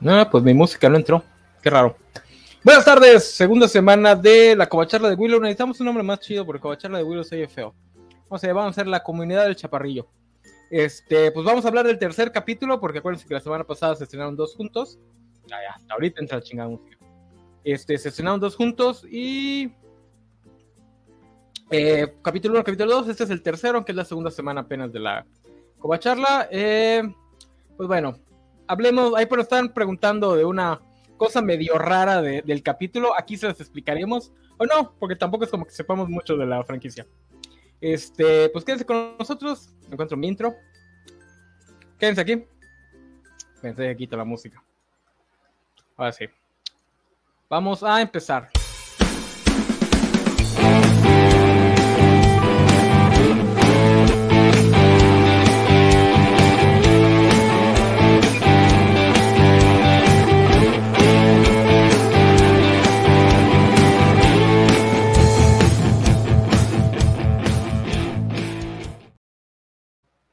No, pues mi música no entró. Qué raro. Buenas tardes, segunda semana de la Covacharla de Willow. Necesitamos un nombre más chido porque Covacharla de Willow se oye feo. Vamos a, vamos a hacer la comunidad del chaparrillo. Este, pues vamos a hablar del tercer capítulo porque acuérdense que la semana pasada se estrenaron dos juntos. Ya, ya, hasta ahorita entra la chingada música. Este, se estrenaron dos juntos y. Eh, capítulo 1, capítulo 2. Este es el tercero, aunque es la segunda semana apenas de la Covacharla. Eh, pues bueno, hablemos. Ahí por están preguntando de una cosa medio rara de, del capítulo. Aquí se las explicaremos. O no, porque tampoco es como que sepamos mucho de la franquicia. Este, pues quédense con nosotros. Encuentro mi intro. Quédense aquí. Pensé que quito la música. Ahora sí. Vamos a empezar.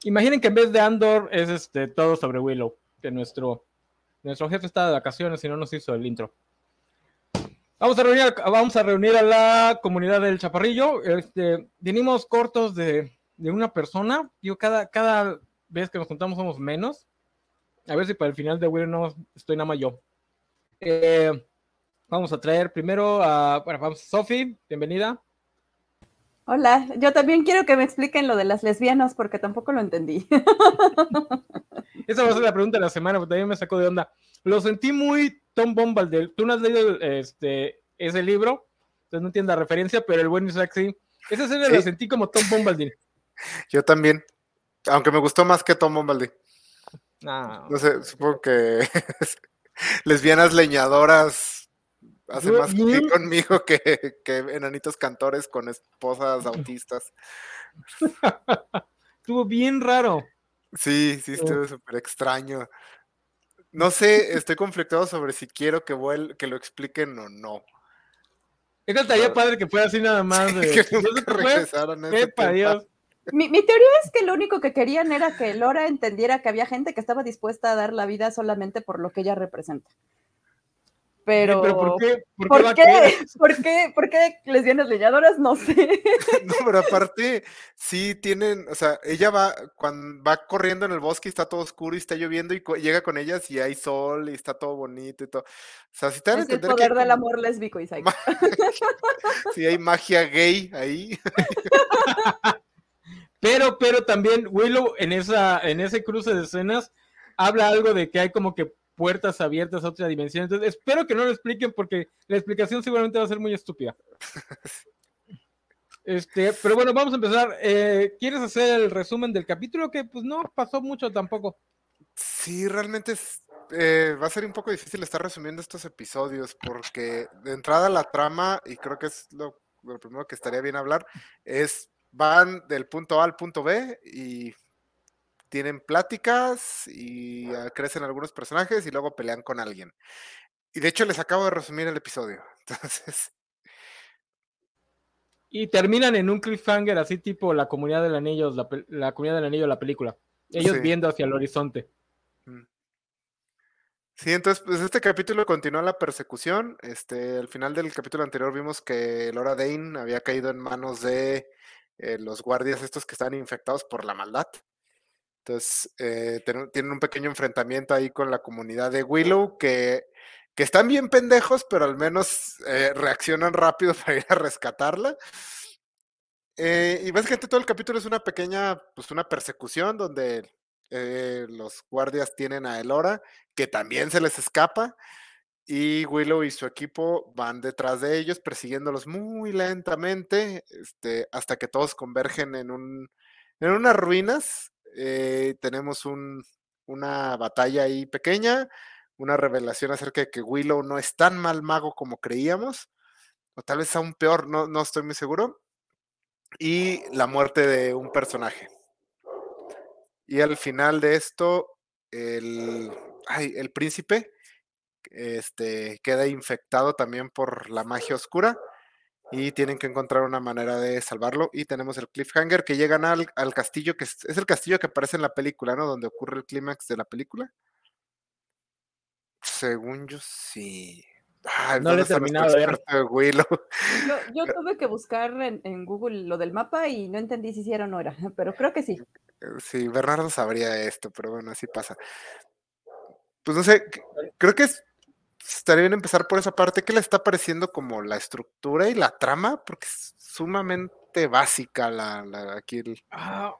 Imaginen que en vez de Andor es este todo sobre Willow, que nuestro, nuestro jefe está de vacaciones y no nos hizo el intro. Vamos a reunir, vamos a, reunir a la comunidad del Chaparrillo. Este, venimos cortos de, de, una persona. Yo cada, cada vez que nos juntamos somos menos. A ver si para el final de Willow no estoy nada más yo. Eh, vamos a traer primero a, bueno, vamos, Sofi, bienvenida. Hola, yo también quiero que me expliquen lo de las lesbianas porque tampoco lo entendí. Esa va a ser la pregunta de la semana, porque también me sacó de onda. Lo sentí muy Tom Bombadil. Tú no has leído este, ese libro, entonces no entiendo la referencia, pero el buen Isaac sí. Esa escena ¿Sí? la sentí como Tom Bombadil. Yo también, aunque me gustó más que Tom Bombadil. No. no sé, supongo que lesbianas leñadoras hace más clic conmigo que, que, enanitos cantores con esposas autistas. Estuvo bien raro. Sí, sí, estuvo súper extraño. No sé, estoy conflictado sobre si quiero que, vuel que lo expliquen o no. Es que estaría padre que fuera así nada más. De, que nunca regresaran a ese tema. Dios. Mi, mi, teoría es que lo único que querían era que Lora entendiera que había gente que estaba dispuesta a dar la vida solamente por lo que ella representa. Pero, ¿Pero ¿por qué? ¿Por, ¿Por qué? ¿Por qué? ¿Por qué lesbianas leñadoras? No sé. No, pero aparte, sí tienen, o sea, ella va, cuando va corriendo en el bosque y está todo oscuro y está lloviendo y llega con ellas y hay sol y está todo bonito y todo. O sea, si te a es el entender poder que del amor lésbico, Isaac. sí hay magia gay ahí. pero, pero también Willow en esa, en ese cruce de escenas habla algo de que hay como que puertas abiertas a otra dimensión. Entonces, espero que no lo expliquen porque la explicación seguramente va a ser muy estúpida. Este, pero bueno, vamos a empezar. Eh, ¿Quieres hacer el resumen del capítulo? Que pues no pasó mucho tampoco. Sí, realmente es, eh, va a ser un poco difícil estar resumiendo estos episodios porque de entrada la trama, y creo que es lo, lo primero que estaría bien hablar, es van del punto A al punto B y tienen pláticas y uh, crecen algunos personajes y luego pelean con alguien. Y de hecho les acabo de resumir el episodio. Entonces. Y terminan en un cliffhanger así tipo la comunidad del anillo, la, la comunidad del anillo de la película. Ellos sí. viendo hacia el horizonte. Mm. Sí, entonces, pues este capítulo continúa la persecución. Este, al final del capítulo anterior vimos que Laura Dane había caído en manos de eh, los guardias estos que estaban infectados por la maldad. Entonces, eh, tienen un pequeño enfrentamiento ahí con la comunidad de Willow que, que están bien pendejos, pero al menos eh, reaccionan rápido para ir a rescatarla. Eh, y básicamente todo el capítulo es una pequeña, pues una persecución donde eh, los guardias tienen a Elora, que también se les escapa, y Willow y su equipo van detrás de ellos, persiguiéndolos muy lentamente, este, hasta que todos convergen en, un, en unas ruinas eh, tenemos un, una batalla ahí pequeña, una revelación acerca de que Willow no es tan mal mago como creíamos, o tal vez aún peor, no, no estoy muy seguro, y la muerte de un personaje. Y al final de esto, el, ay, el príncipe este, queda infectado también por la magia oscura y tienen que encontrar una manera de salvarlo. Y tenemos el cliffhanger que llegan al, al castillo, que es, es, el castillo que aparece en la película, ¿no? Donde ocurre el clímax de la película. Según yo sí. no lo he terminado de Yo, yo, tuve que buscar en, en, Google lo del mapa y no entendí si hicieron o no era, pero creo que sí. Sí, Bernardo sabría esto, pero bueno, así pasa. Pues no sé, creo que es, estaría bien empezar por esa parte. ¿Qué le está pareciendo como la estructura y la trama? Porque es sumamente básica la, la aquí. Ah,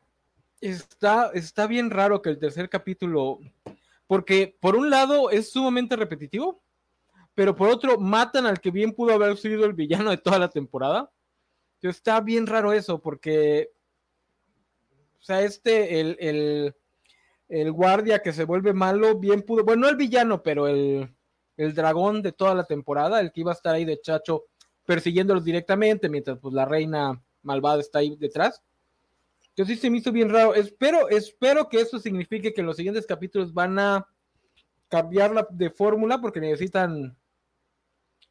está, está bien raro que el tercer capítulo, porque por un lado es sumamente repetitivo, pero por otro matan al que bien pudo haber sido el villano de toda la temporada. está bien raro eso, porque, o sea, este, el, el, el guardia que se vuelve malo, bien pudo, bueno, no el villano, pero el, el dragón de toda la temporada, el que iba a estar ahí de chacho persiguiéndolos directamente, mientras pues la reina malvada está ahí detrás. Entonces sí se me hizo bien raro. Espero, espero que eso signifique que en los siguientes capítulos van a cambiarla de fórmula porque necesitan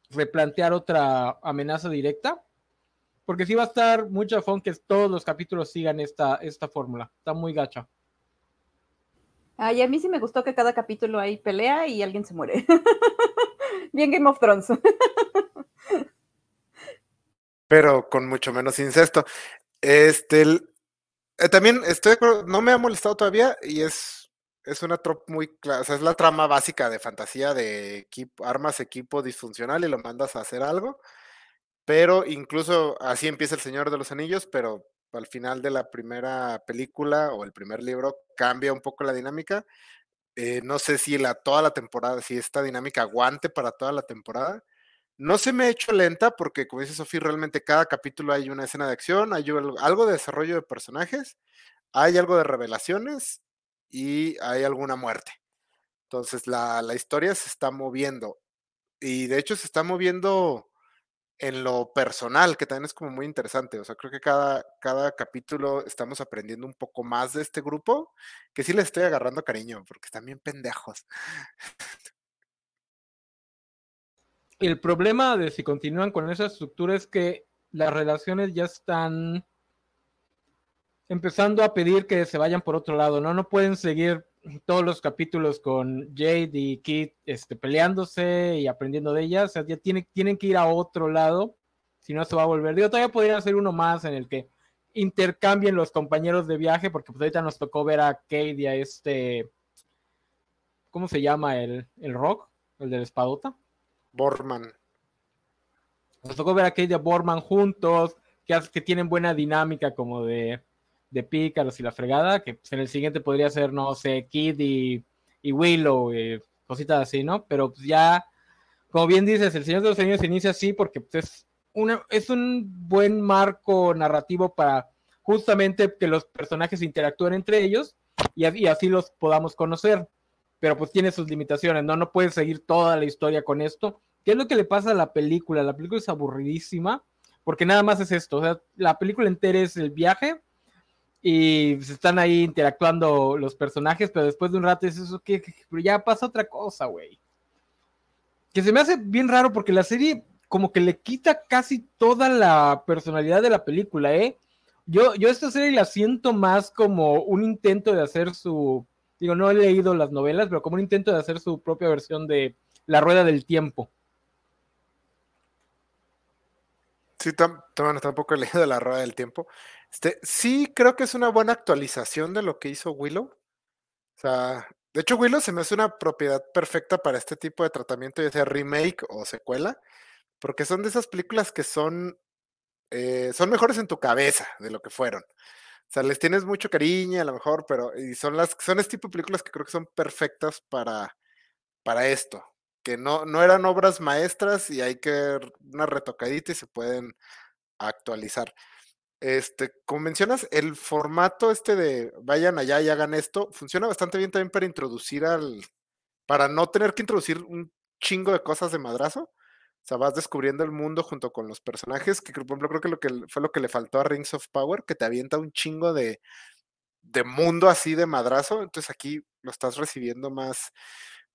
replantear otra amenaza directa. Porque sí va a estar mucho afón que todos los capítulos sigan esta, esta fórmula. Está muy gacha. Ay, a mí sí me gustó que cada capítulo hay pelea y alguien se muere. Bien Game of Thrones. Pero con mucho menos incesto. Este, eh, también estoy de acuerdo, no me ha molestado todavía y es, es una tropa muy clara, o sea, es la trama básica de fantasía de equipo, armas equipo disfuncional y lo mandas a hacer algo. Pero incluso así empieza El Señor de los Anillos, pero al final de la primera película o el primer libro cambia un poco la dinámica. Eh, no sé si la, toda la temporada, si esta dinámica aguante para toda la temporada. No se me ha hecho lenta porque, como dice Sofía, realmente cada capítulo hay una escena de acción, hay algo de desarrollo de personajes, hay algo de revelaciones y hay alguna muerte. Entonces la, la historia se está moviendo y de hecho se está moviendo en lo personal, que también es como muy interesante. O sea, creo que cada, cada capítulo estamos aprendiendo un poco más de este grupo, que sí les estoy agarrando cariño, porque están bien pendejos. El problema de si continúan con esa estructura es que las relaciones ya están empezando a pedir que se vayan por otro lado, ¿no? No pueden seguir todos los capítulos con Jade y Kit este, peleándose y aprendiendo de ellas. O sea, ya tiene, tienen que ir a otro lado, si no se va a volver. Digo, todavía podría ser uno más en el que intercambien los compañeros de viaje, porque pues ahorita nos tocó ver a Kate y a este. ¿Cómo se llama el, el rock? El de la espadota. Borman. Nos tocó ver a Kate y a Borman juntos, que, que tienen buena dinámica como de de pícaros y la fregada, que pues, en el siguiente podría ser, no sé, Kid y, Willow, eh, cositas así, ¿no? Pero pues ya, como bien dices, El Señor de los Anillos inicia así porque pues, es, una, es un buen marco narrativo para justamente que los personajes interactúen entre ellos y, y así los podamos conocer. Pero pues tiene sus limitaciones, ¿no? No puedes seguir toda la historia con esto. ¿Qué es lo que le pasa a la película? La película es aburridísima porque nada más es esto. O sea, la película entera es el viaje y se están ahí interactuando los personajes, pero después de un rato es eso que, ya pasa otra cosa, güey. Que se me hace bien raro porque la serie como que le quita casi toda la personalidad de la película, ¿eh? Yo, yo esta serie la siento más como un intento de hacer su, digo, no he leído las novelas, pero como un intento de hacer su propia versión de La Rueda del Tiempo. Sí, tampoco he leído La Rueda del Tiempo. Este, sí, creo que es una buena actualización de lo que hizo Willow. O sea, de hecho, Willow se me hace una propiedad perfecta para este tipo de tratamiento, ya sea remake o secuela, porque son de esas películas que son, eh, son mejores en tu cabeza de lo que fueron. O sea, les tienes mucho cariño a lo mejor, pero y son las son este tipo de películas que creo que son perfectas para, para esto, que no, no eran obras maestras y hay que una retocadita y se pueden actualizar. Este, como mencionas, el formato este de vayan allá y hagan esto funciona bastante bien también para introducir al. para no tener que introducir un chingo de cosas de madrazo. O sea, vas descubriendo el mundo junto con los personajes, que por ejemplo creo que, lo que fue lo que le faltó a Rings of Power, que te avienta un chingo de, de mundo así de madrazo. Entonces aquí lo estás recibiendo más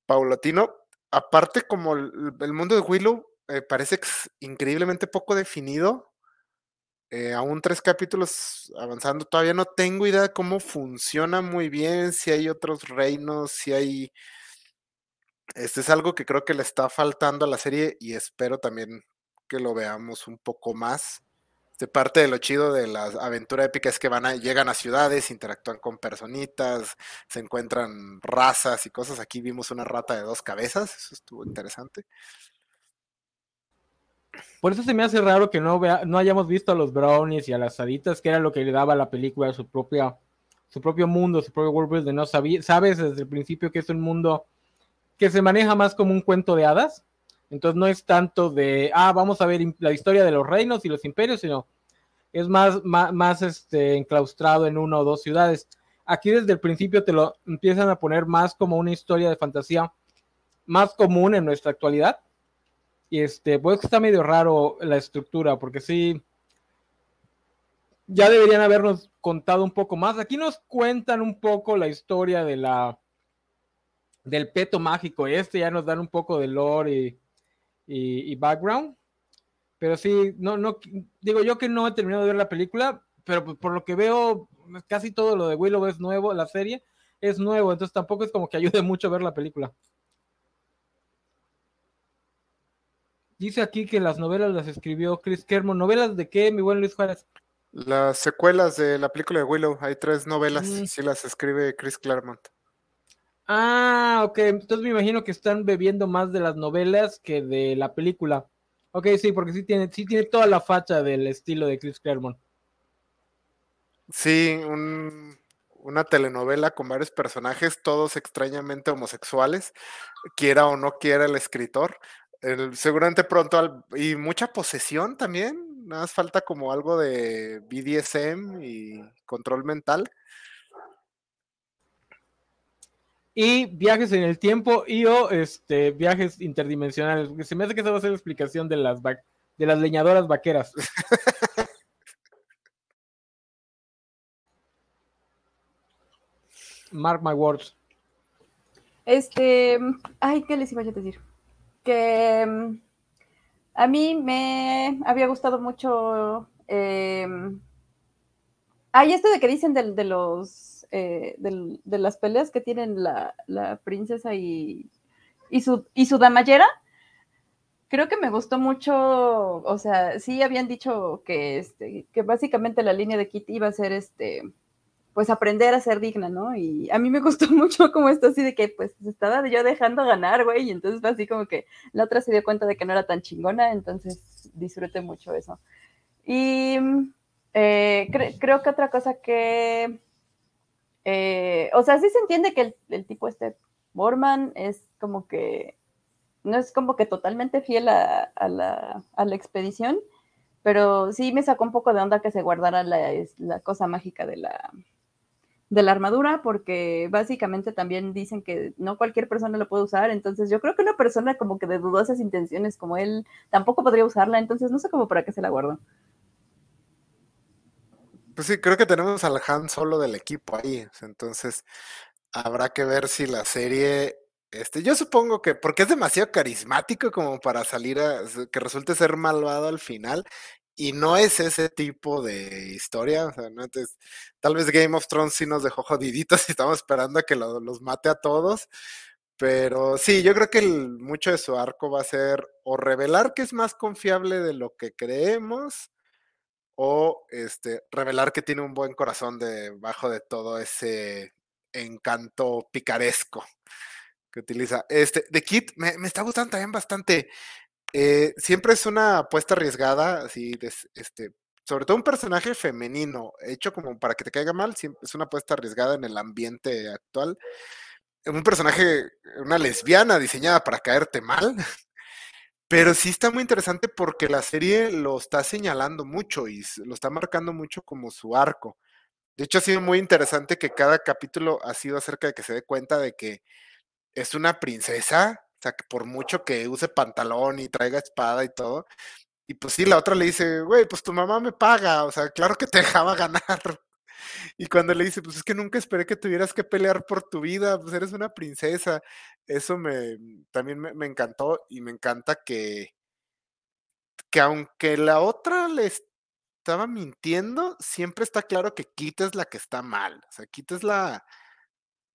paulatino. Aparte, como el, mundo de Willow eh, parece increíblemente poco definido, eh, aún tres capítulos avanzando, todavía no tengo idea de cómo funciona muy bien, si hay otros reinos, si hay Este es algo que creo que le está faltando a la serie y espero también que lo veamos un poco más. De parte de lo chido de la aventura épica es que van a, llegan a ciudades, interactúan con personitas, se encuentran razas y cosas. Aquí vimos una rata de dos cabezas, eso estuvo interesante. Por eso se me hace raro que no, vea, no hayamos visto a los brownies y a las haditas, que era lo que le daba a la película su propia su propio mundo, su propio world de no sabes desde el principio que es un mundo que se maneja más como un cuento de hadas. Entonces no es tanto de, ah, vamos a ver la historia de los reinos y los imperios, sino es más, más, más este, enclaustrado en una o dos ciudades. Aquí desde el principio te lo empiezan a poner más como una historia de fantasía más común en nuestra actualidad. Y este, pues está medio raro la estructura, porque sí, ya deberían habernos contado un poco más. Aquí nos cuentan un poco la historia de la del peto mágico este, ya nos dan un poco de lore y, background. Pero sí, no, no, digo yo que no he terminado de ver la película, pero pues por lo que veo, casi todo lo de Willow es nuevo, la serie es nuevo, entonces tampoco es como que ayude mucho a ver la película. Dice aquí que las novelas las escribió Chris Kermon. ¿Novelas de qué, mi buen Luis Juárez? Las secuelas de la película de Willow, hay tres novelas, mm. sí las escribe Chris Claremont. Ah, ok, entonces me imagino que están bebiendo más de las novelas que de la película. Ok, sí, porque sí tiene, sí tiene toda la facha del estilo de Chris Claremont. Sí, una telenovela con varios personajes, todos extrañamente homosexuales, quiera o no quiera el escritor. Seguramente pronto, y mucha posesión también, Nada más falta como algo de BDSM y control mental. Y viajes en el tiempo y o este, viajes interdimensionales. Se me hace que esa va a ser la explicación de las, de las leñadoras vaqueras. Mark my words. Este, ay, ¿qué les iba a decir? Que mm, a mí me había gustado mucho. Hay esto de que dicen de, los eh, de, las peleas que tienen la, princesa y, su, y su damallera. Creo que me gustó mucho, o sea, sí habían dicho que, este, que básicamente la línea de Kit iba a ser este, pues aprender a ser digna, ¿no? Y a mí me gustó mucho como esto así de que pues estaba yo dejando ganar, güey, y entonces fue así como que la otra se dio cuenta de que no era tan chingona, entonces disfruté mucho eso. Y eh, creo que otra cosa que, eh, o sea, sí se entiende que el, tipo este, Borman, es como que, no es como que totalmente fiel a, la, a la expedición, pero sí me sacó un poco de onda que se guardara la, la cosa mágica de la, de la armadura, porque básicamente también dicen que no cualquier persona lo puede usar, entonces yo creo que una persona como que de dudosas intenciones como él tampoco podría usarla, entonces no sé cómo para qué se la guardo. Pues sí, creo que tenemos al Han solo del equipo ahí, entonces habrá que ver si la serie, este, yo supongo que, porque es demasiado carismático como para salir a, que resulte ser malvado al final, y no es ese tipo de historia, o sea, ¿no? Entonces, tal vez Game of Thrones sí nos dejó jodiditos y estamos esperando a que los mate a todos, pero sí, yo creo que mucho de su arco va a ser o revelar que es más confiable de lo que creemos, o este, revelar que tiene un buen corazón debajo de todo ese encanto picaresco que utiliza. Este, The Kid me, me está gustando también bastante. Eh, siempre es una apuesta arriesgada, así, este, sobre todo un personaje femenino, hecho como para que te caiga mal, es una apuesta arriesgada en el ambiente actual. Un personaje, una lesbiana diseñada para caerte mal, pero sí está muy interesante porque la serie lo está señalando mucho y lo está marcando mucho como su arco. De hecho, ha sido muy interesante que cada capítulo ha sido acerca de que se dé cuenta de que es una princesa sea, que por mucho que use pantalón y traiga espada y todo. Y pues sí, la otra le dice, güey, pues tu mamá me paga. O sea, claro que te dejaba ganar. Y cuando le dice, pues es que nunca esperé que tuvieras que pelear por tu vida, pues eres una princesa. Eso me también me, encantó y me encanta que, que aunque la otra le estaba mintiendo, siempre está claro que Kit es la que está mal. O sea, Kit es la,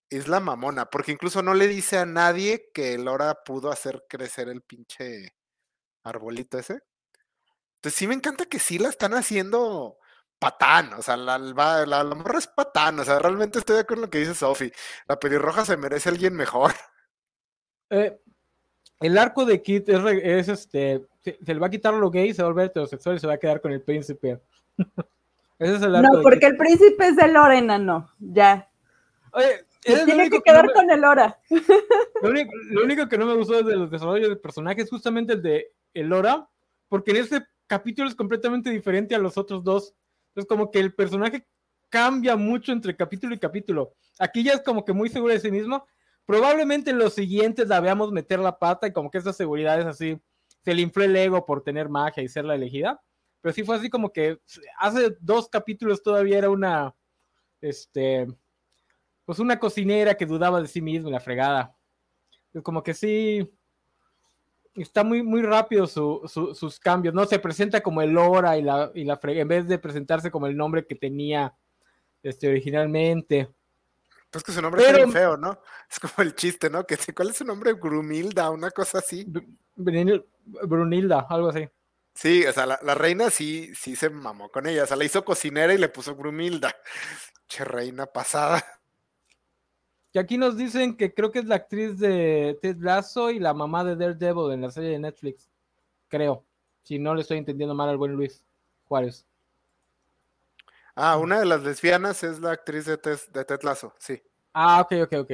es la mamona, porque incluso no le dice a nadie que Lora pudo hacer crecer el pinche arbolito ese. Entonces sí me encanta que sí la están haciendo patán, o sea, la, la, la, morra es patán, o sea, realmente estoy de acuerdo con lo que dice Sofi. La pelirroja se merece alguien mejor. Eh, el arco de Kit es, este, se, le va a quitar lo gay, se va a volver heterosexual y se va a quedar con el príncipe. Ese es el arco no, porque el príncipe es de Lorena, no, ya. Oye, tiene que quedar con el Hora. Lo único, que no me gustó de los desarrollos del personaje es justamente el de el Hora, porque en este capítulo es completamente diferente a los otros dos. Es como que el personaje cambia mucho entre capítulo y capítulo. Aquí ya es como que muy seguro de sí mismo. Probablemente en los siguientes la veamos meter la pata y como que esa seguridad es así. Se le infló el ego por tener magia y ser la elegida. Pero sí fue así como que hace dos capítulos todavía era una. Este pues una cocinera que dudaba de sí misma, la fregada. Como que sí, está muy, muy rápido sus cambios, ¿no? Se presenta como el Hora y la, y la frega, en vez de presentarse como el nombre que tenía este, originalmente. Pues que su nombre es muy feo, ¿no? Es como el chiste, ¿no? Que ¿cuál es su nombre? Grumilda, una cosa así. Brunilda, algo así. Sí, o sea, la, la, reina sí, sí se mamó con ella, o sea, la hizo cocinera y le puso Brumilda. Che, reina pasada. Y aquí nos dicen que creo que es la actriz de Ted Lasso y la mamá de Daredevil en la serie de Netflix. Creo. Si no le estoy entendiendo mal al buen Luis Juárez. Ah, una de las lesbianas es la actriz de Ted, de Lasso, sí. Ah, ok, ok, ok.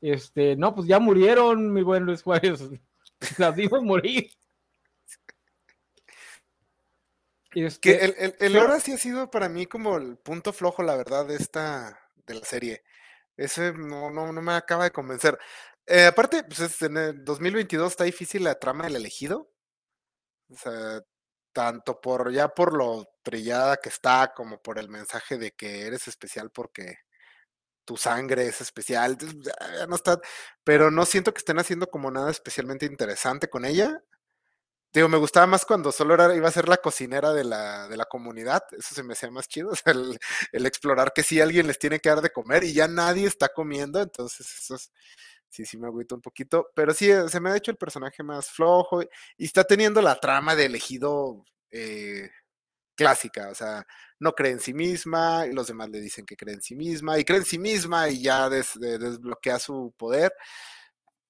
Este, no, pues ya murieron, mi buen Luis Juárez. Las vimos morir. Este, que el, el, el hora sí ha sido para mí como el punto flojo, la verdad, de esta, de la serie. Ese no, no, no me acaba de convencer. Eh, aparte, pues en el 2022 está difícil la trama del elegido. Tanto por ya por lo trillada que está, como por el mensaje de que eres especial porque tu sangre es especial. Ya no está, pero no siento que estén haciendo como nada especialmente interesante con ella. Digo, me gustaba más cuando solo era, iba a ser la cocinera de la, de la comunidad, eso se me hacía más chido, el, explorar que sí alguien les tiene que dar de comer y ya nadie está comiendo, entonces eso es, sí, sí me agüito un poquito, pero sí, eh, se me ha hecho el personaje más flojo y está teniendo la trama de elegido eh, clásica, o sea, no cree en sí misma y los demás le dicen que cree en sí misma y cree en sí misma y ya desbloquea su poder.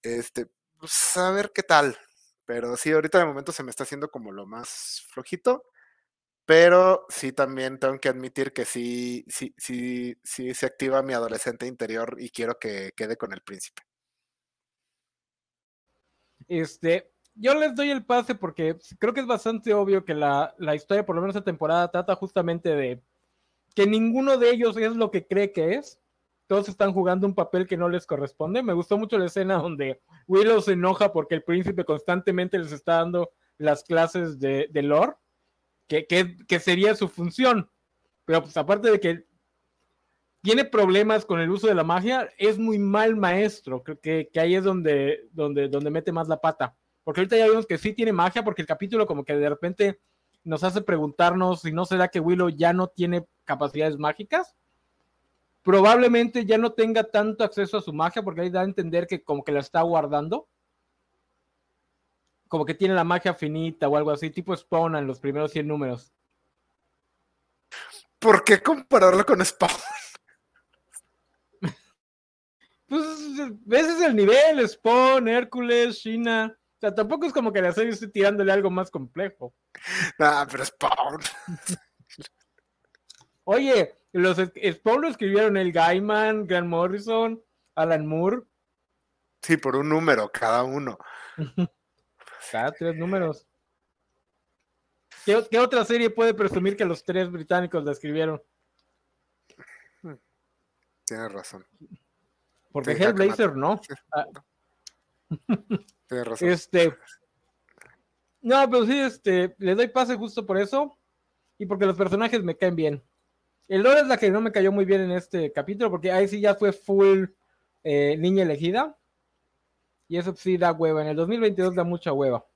Este, pues a ver qué tal, pero sí, ahorita de momento se me está haciendo como lo más flojito. Pero sí también tengo que admitir que sí, sí, sí, sí se activa mi adolescente interior y quiero que quede con el príncipe. Este, yo les doy el pase porque creo que es bastante obvio que la, la historia, por lo menos esta temporada, trata justamente de que ninguno de ellos es lo que cree que es todos están jugando un papel que no les corresponde. Me gustó mucho la escena donde Willow se enoja porque el príncipe constantemente les está dando las clases de, de lore, que, que, sería su función. Pero pues aparte de que tiene problemas con el uso de la magia, es muy mal maestro. Creo que, que ahí es donde, donde, donde mete más la pata. Porque ahorita ya vemos que sí tiene magia, porque el capítulo como que de repente nos hace preguntarnos si no será que Willow ya no tiene capacidades mágicas probablemente ya no tenga tanto acceso a su magia porque ahí da a entender que como que la está guardando. Como que tiene la magia finita o algo así, tipo Spawn en los primeros 100 números. ¿Por qué compararlo con Spawn? pues ese es el nivel, Spawn, Hércules, China. O sea, tampoco es como que la serie esté tirándole algo más complejo. Ah, pero Spawn. Oye, los Spawn lo escribieron el Gaiman, Grant Morrison, Alan Moore. Sí, por un número cada uno. cada tres números. ¿Qué, otra serie puede presumir que los tres británicos la escribieron? Tienes razón. Porque Hellblazer no. Ah. Tienes razón. Este. No, pero sí, este, le doy pase justo por eso. Y porque los personajes me caen bien. El Lore es la que no me cayó muy bien en este capítulo, porque ahí sí ya fue full eh, niña elegida. Y eso sí da hueva. En el 2022 da mucha hueva.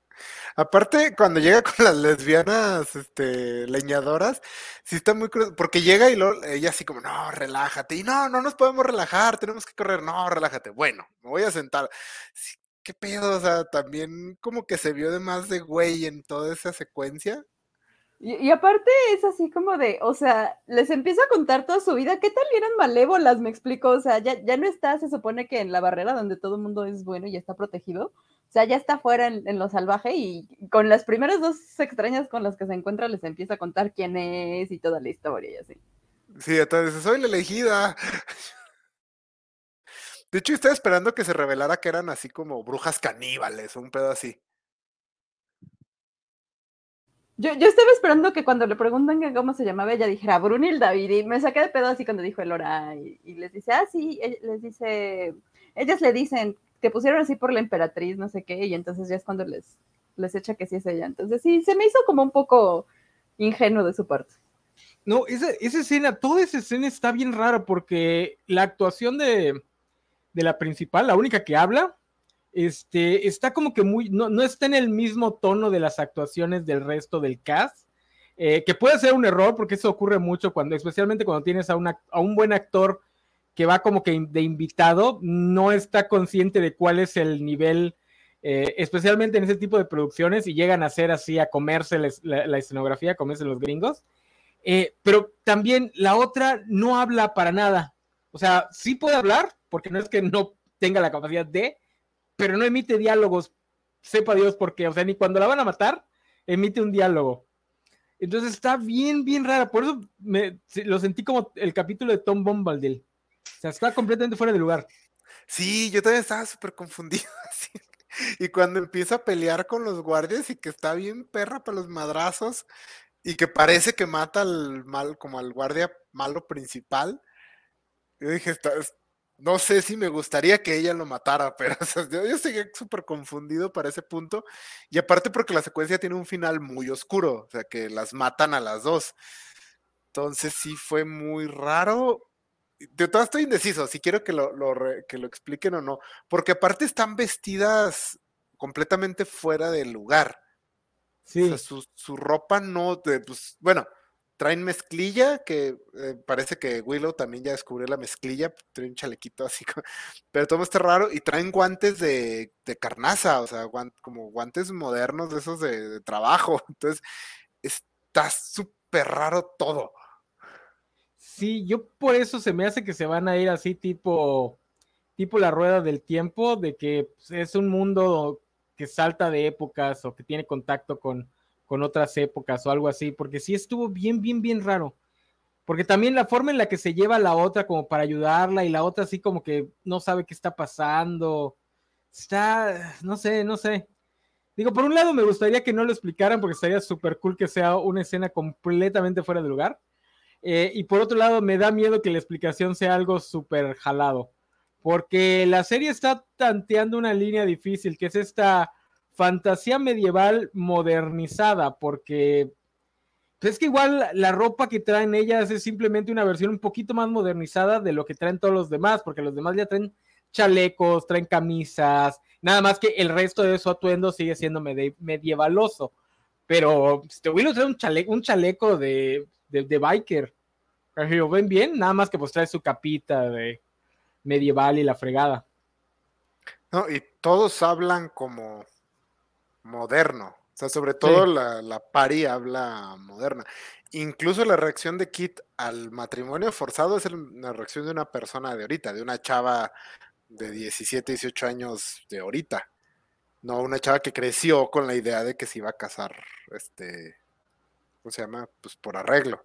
Aparte, cuando llega con las lesbianas este, leñadoras, sí está muy crudo, porque llega y ella así como, no, relájate, y no, no nos podemos relajar, tenemos que correr, no, relájate, bueno, me voy a sentar. ¿Qué pedo? O sea, también como que se vio de más de güey en toda esa secuencia. Y, aparte es así como de, o sea, les empieza a contar toda su vida, ¿qué tal eran malévolas? Me explico, o sea, ya, ya no está, se supone que en la barrera donde todo el mundo es bueno y está protegido, o sea, ya está fuera en, lo salvaje y con las primeras dos extrañas con las que se encuentra les empieza a contar quién es y toda la historia y así. Sí, entonces soy la elegida. De hecho, estaba esperando que se revelara que eran así como brujas caníbales, un pedo así. Yo, yo estaba esperando que cuando le preguntan cómo se llamaba, ella dijera Brunilda y me saqué de pedo así cuando dijo Elora y, y les dice, ah, sí, e, les dice, ellas le dicen, que pusieron así por la emperatriz, no sé qué, y entonces ya es cuando les, les echa que sí es ella. Entonces sí, se me hizo como un poco ingenuo de su parte. No, esa, esa escena, toda esa escena está bien rara porque la actuación de, de la principal, la única que habla, este, está como que muy, no, no, está en el mismo tono de las actuaciones del resto del cast, eh, que puede ser un error porque eso ocurre mucho cuando, especialmente cuando tienes a, una, a un buen actor que va como que de invitado, no está consciente de cuál es el nivel, eh, especialmente en ese tipo de producciones, y llegan a ser así, a comerse la, escenografía, a comerse los gringos. Eh, pero también la otra no habla para nada. O sea, sí puede hablar, porque no es que no tenga la capacidad de, pero no emite diálogos, sepa Dios por qué. O sea, ni cuando la van a matar, emite un diálogo. Entonces está bien, bien rara. Por eso lo sentí como el capítulo de Tom Bombadil. O sea, está completamente fuera de lugar. Sí, yo también estaba súper confundido. Y cuando empieza a pelear con los guardias y que está bien perra para los madrazos y que parece que mata al mal, como al guardia malo principal, yo dije, no sé si me gustaría que ella lo matara, pero yo, yo seguía súper confundido para ese punto. Y aparte porque la secuencia tiene un final muy oscuro, o sea, que las matan a las dos. Entonces sí fue muy raro de todas estoy indeciso, si quiero que lo, que lo expliquen o no, porque aparte están vestidas completamente fuera del lugar. Sí. su, ropa no, pues, bueno, traen mezclilla, que eh, parece que Willow también ya descubrió la mezclilla, trae un chalequito así, pero todo está raro, y traen guantes de, carnaza, o sea, como guantes modernos de esos de trabajo, entonces está súper raro todo. Sí, yo por eso se me hace que se van a ir así tipo, tipo la rueda del tiempo, de que pues, es un mundo que salta de épocas o que tiene contacto con, con otras épocas o algo así, porque sí estuvo bien, bien, bien raro. Porque también la forma en la que se lleva la otra como para ayudarla y la otra así como que no sabe qué está pasando. Está, no sé, no sé. Digo, por un lado me gustaría que no lo explicaran porque estaría súper cool que sea una escena completamente fuera de lugar. Eh, y por otro lado, me da miedo que la explicación sea algo súper jalado, porque la serie está tanteando una línea difícil, que es esta fantasía medieval modernizada, porque pues, es que igual la ropa que traen ellas es simplemente una versión un poquito más modernizada de lo que traen todos los demás, porque los demás ya traen chalecos, traen camisas, nada más que el resto de su atuendo sigue siendo medievaloso. Pero si te voy a traer un chaleco, un chaleco de de, biker. Ven bien, nada más que pues trae su capita de medieval y la fregada. No, y todos hablan como moderno. O sea, sobre todo la, la pari habla moderna. Incluso la reacción de Kit al matrimonio forzado es la reacción de una persona de ahorita, de una chava de 17, 18 años de ahorita. No una chava que creció con la idea de que se iba a casar este, ¿cómo se llama? Pues por arreglo.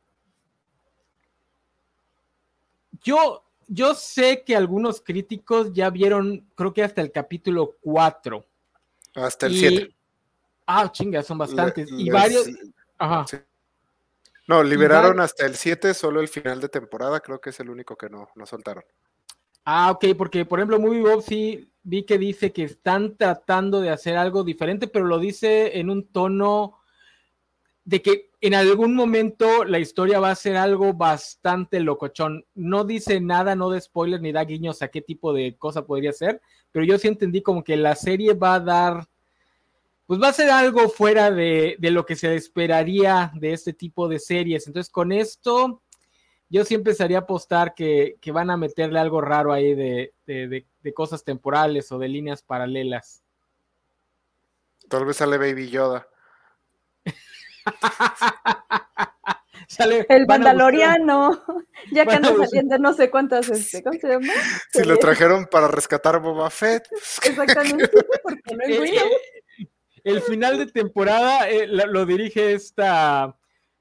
Yo, yo sé que algunos críticos ya vieron, creo que hasta el capítulo 4. Hasta el 7. Ah, chinga, son bastantes. y varios. Ajá. No, liberaron hasta el 7, solo el final de temporada, creo que es el único que no, no soltaron. Ah, ok, porque por ejemplo, Movie Bob sí vi que dice que están tratando de hacer algo diferente, pero lo dice en un tono de que en algún momento la historia va a ser algo bastante locochón. No dice nada, no de spoiler ni da guiños a qué tipo de cosa podría ser, pero yo sí entendí como que la serie va a dar pues va a ser algo fuera de, lo que se esperaría de este tipo de series. Entonces, con esto, yo sí empezaría a apostar que, van a meterle algo raro ahí de, de, cosas temporales o de líneas paralelas. Tal vez sale Baby Yoda. el Mandaloriano, ya que anda saliendo no sé cuántas, este, ¿cómo se llama? Si lo trajeron para rescatar Boba Fett. Exactamente, porque no es el, final de temporada eh, lo dirige esta,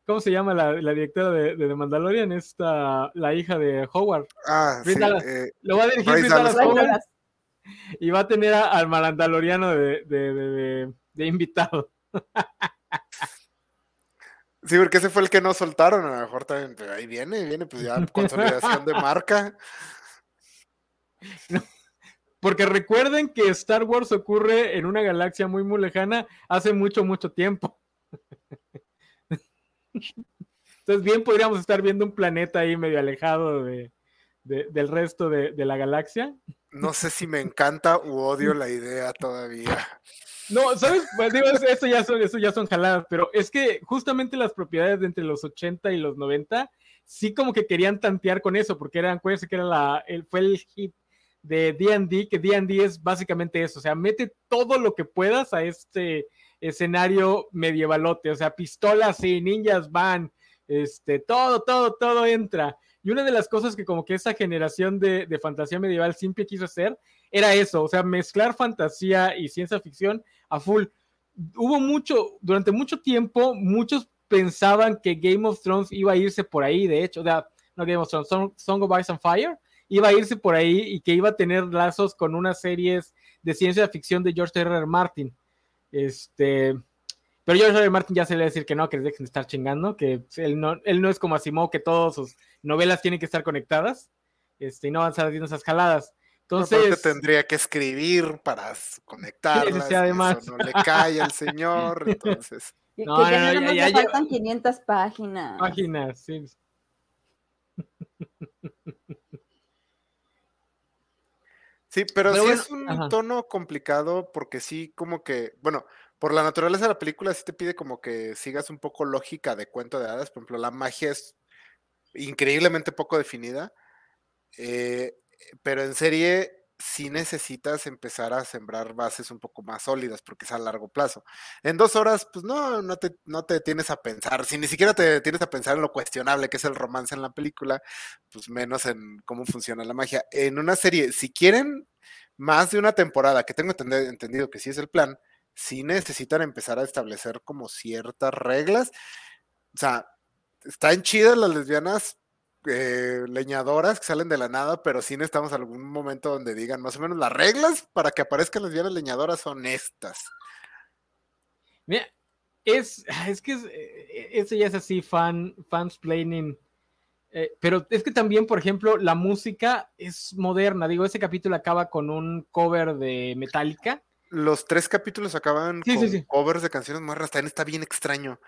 ¿cómo se llama la, directora de, de, Mandalorian? Esta, la hija de Howard. Ah, sí. Eh, lo va a dirigir Howard y va a tener al Mandaloriano de, de invitado. Sí, porque ese fue el que no soltaron, a lo mejor también, ahí viene, viene, pues ya consolidación de marca. Porque recuerden que Star Wars ocurre en una galaxia muy, muy lejana hace mucho, mucho tiempo. Entonces, bien podríamos estar viendo un planeta ahí medio alejado de, del resto de, de la galaxia. No sé si me encanta u odio la idea todavía. No, ¿sabes? Pues digo, eso ya, son, eso ya son jaladas, pero es que justamente las propiedades de entre los 80 y los 90 sí como que querían tantear con eso, porque eran, acuérdense que era la, el, fue el hit de D&D, que D&D es básicamente eso, o sea, mete todo lo que puedas a este escenario medievalote, o sea, pistolas y ninjas van, este, todo, todo, todo entra. Y una de las cosas que como que esa generación de, de fantasía medieval siempre quiso hacer era eso, o sea, mezclar fantasía y ciencia ficción a full. Hubo mucho, durante mucho tiempo, muchos pensaban que Game of Thrones iba a irse por ahí, de hecho, o sea, no Game of Thrones, Song, of Ice and Fire, iba a irse por ahí y que iba a tener lazos con unas series de ciencia ficción de George R. R. Martin. Este, pero George R. R. Martin ya se le va a decir que no, que les dejen de estar chingando, que él no, él no es como Asimov, que todas sus novelas tienen que estar conectadas, este, y no van a estar haciendo esas jaladas. Entonces. tendría que escribir para conectarlas. Sí, además. no le cae al señor, entonces. No, que no, no, ya, faltan 500 páginas. Páginas, sí. Sí, pero, sí es un tono complicado porque sí, como que, bueno, por la naturaleza de la película sí te pide como que sigas un poco lógica de cuento de hadas. Por ejemplo, la magia es increíblemente poco definida. Eh, pero en serie sí necesitas empezar a sembrar bases un poco más sólidas porque es a largo plazo. En dos horas, pues no, no te, no te tienes a pensar, si ni siquiera te tienes a pensar en lo cuestionable que es el romance en la película, pues menos en cómo funciona la magia. En una serie, si quieren más de una temporada, que tengo entendido que sí es el plan, sí necesitan empezar a establecer como ciertas reglas. O sea, están chidas las lesbianas eh, leñadoras que salen de la nada, pero sí necesitamos algún momento donde digan más o menos las reglas para que aparezcan las lesbianas leñadoras son estas. Mira, es, es que es, eh, ese ya es así, fan, fansplaining. Eh, pero es que también, por ejemplo, la música es moderna. Digo, ese capítulo acaba con un cover de Metallica. Los tres capítulos acaban con covers de canciones modernas. También está bien extraño.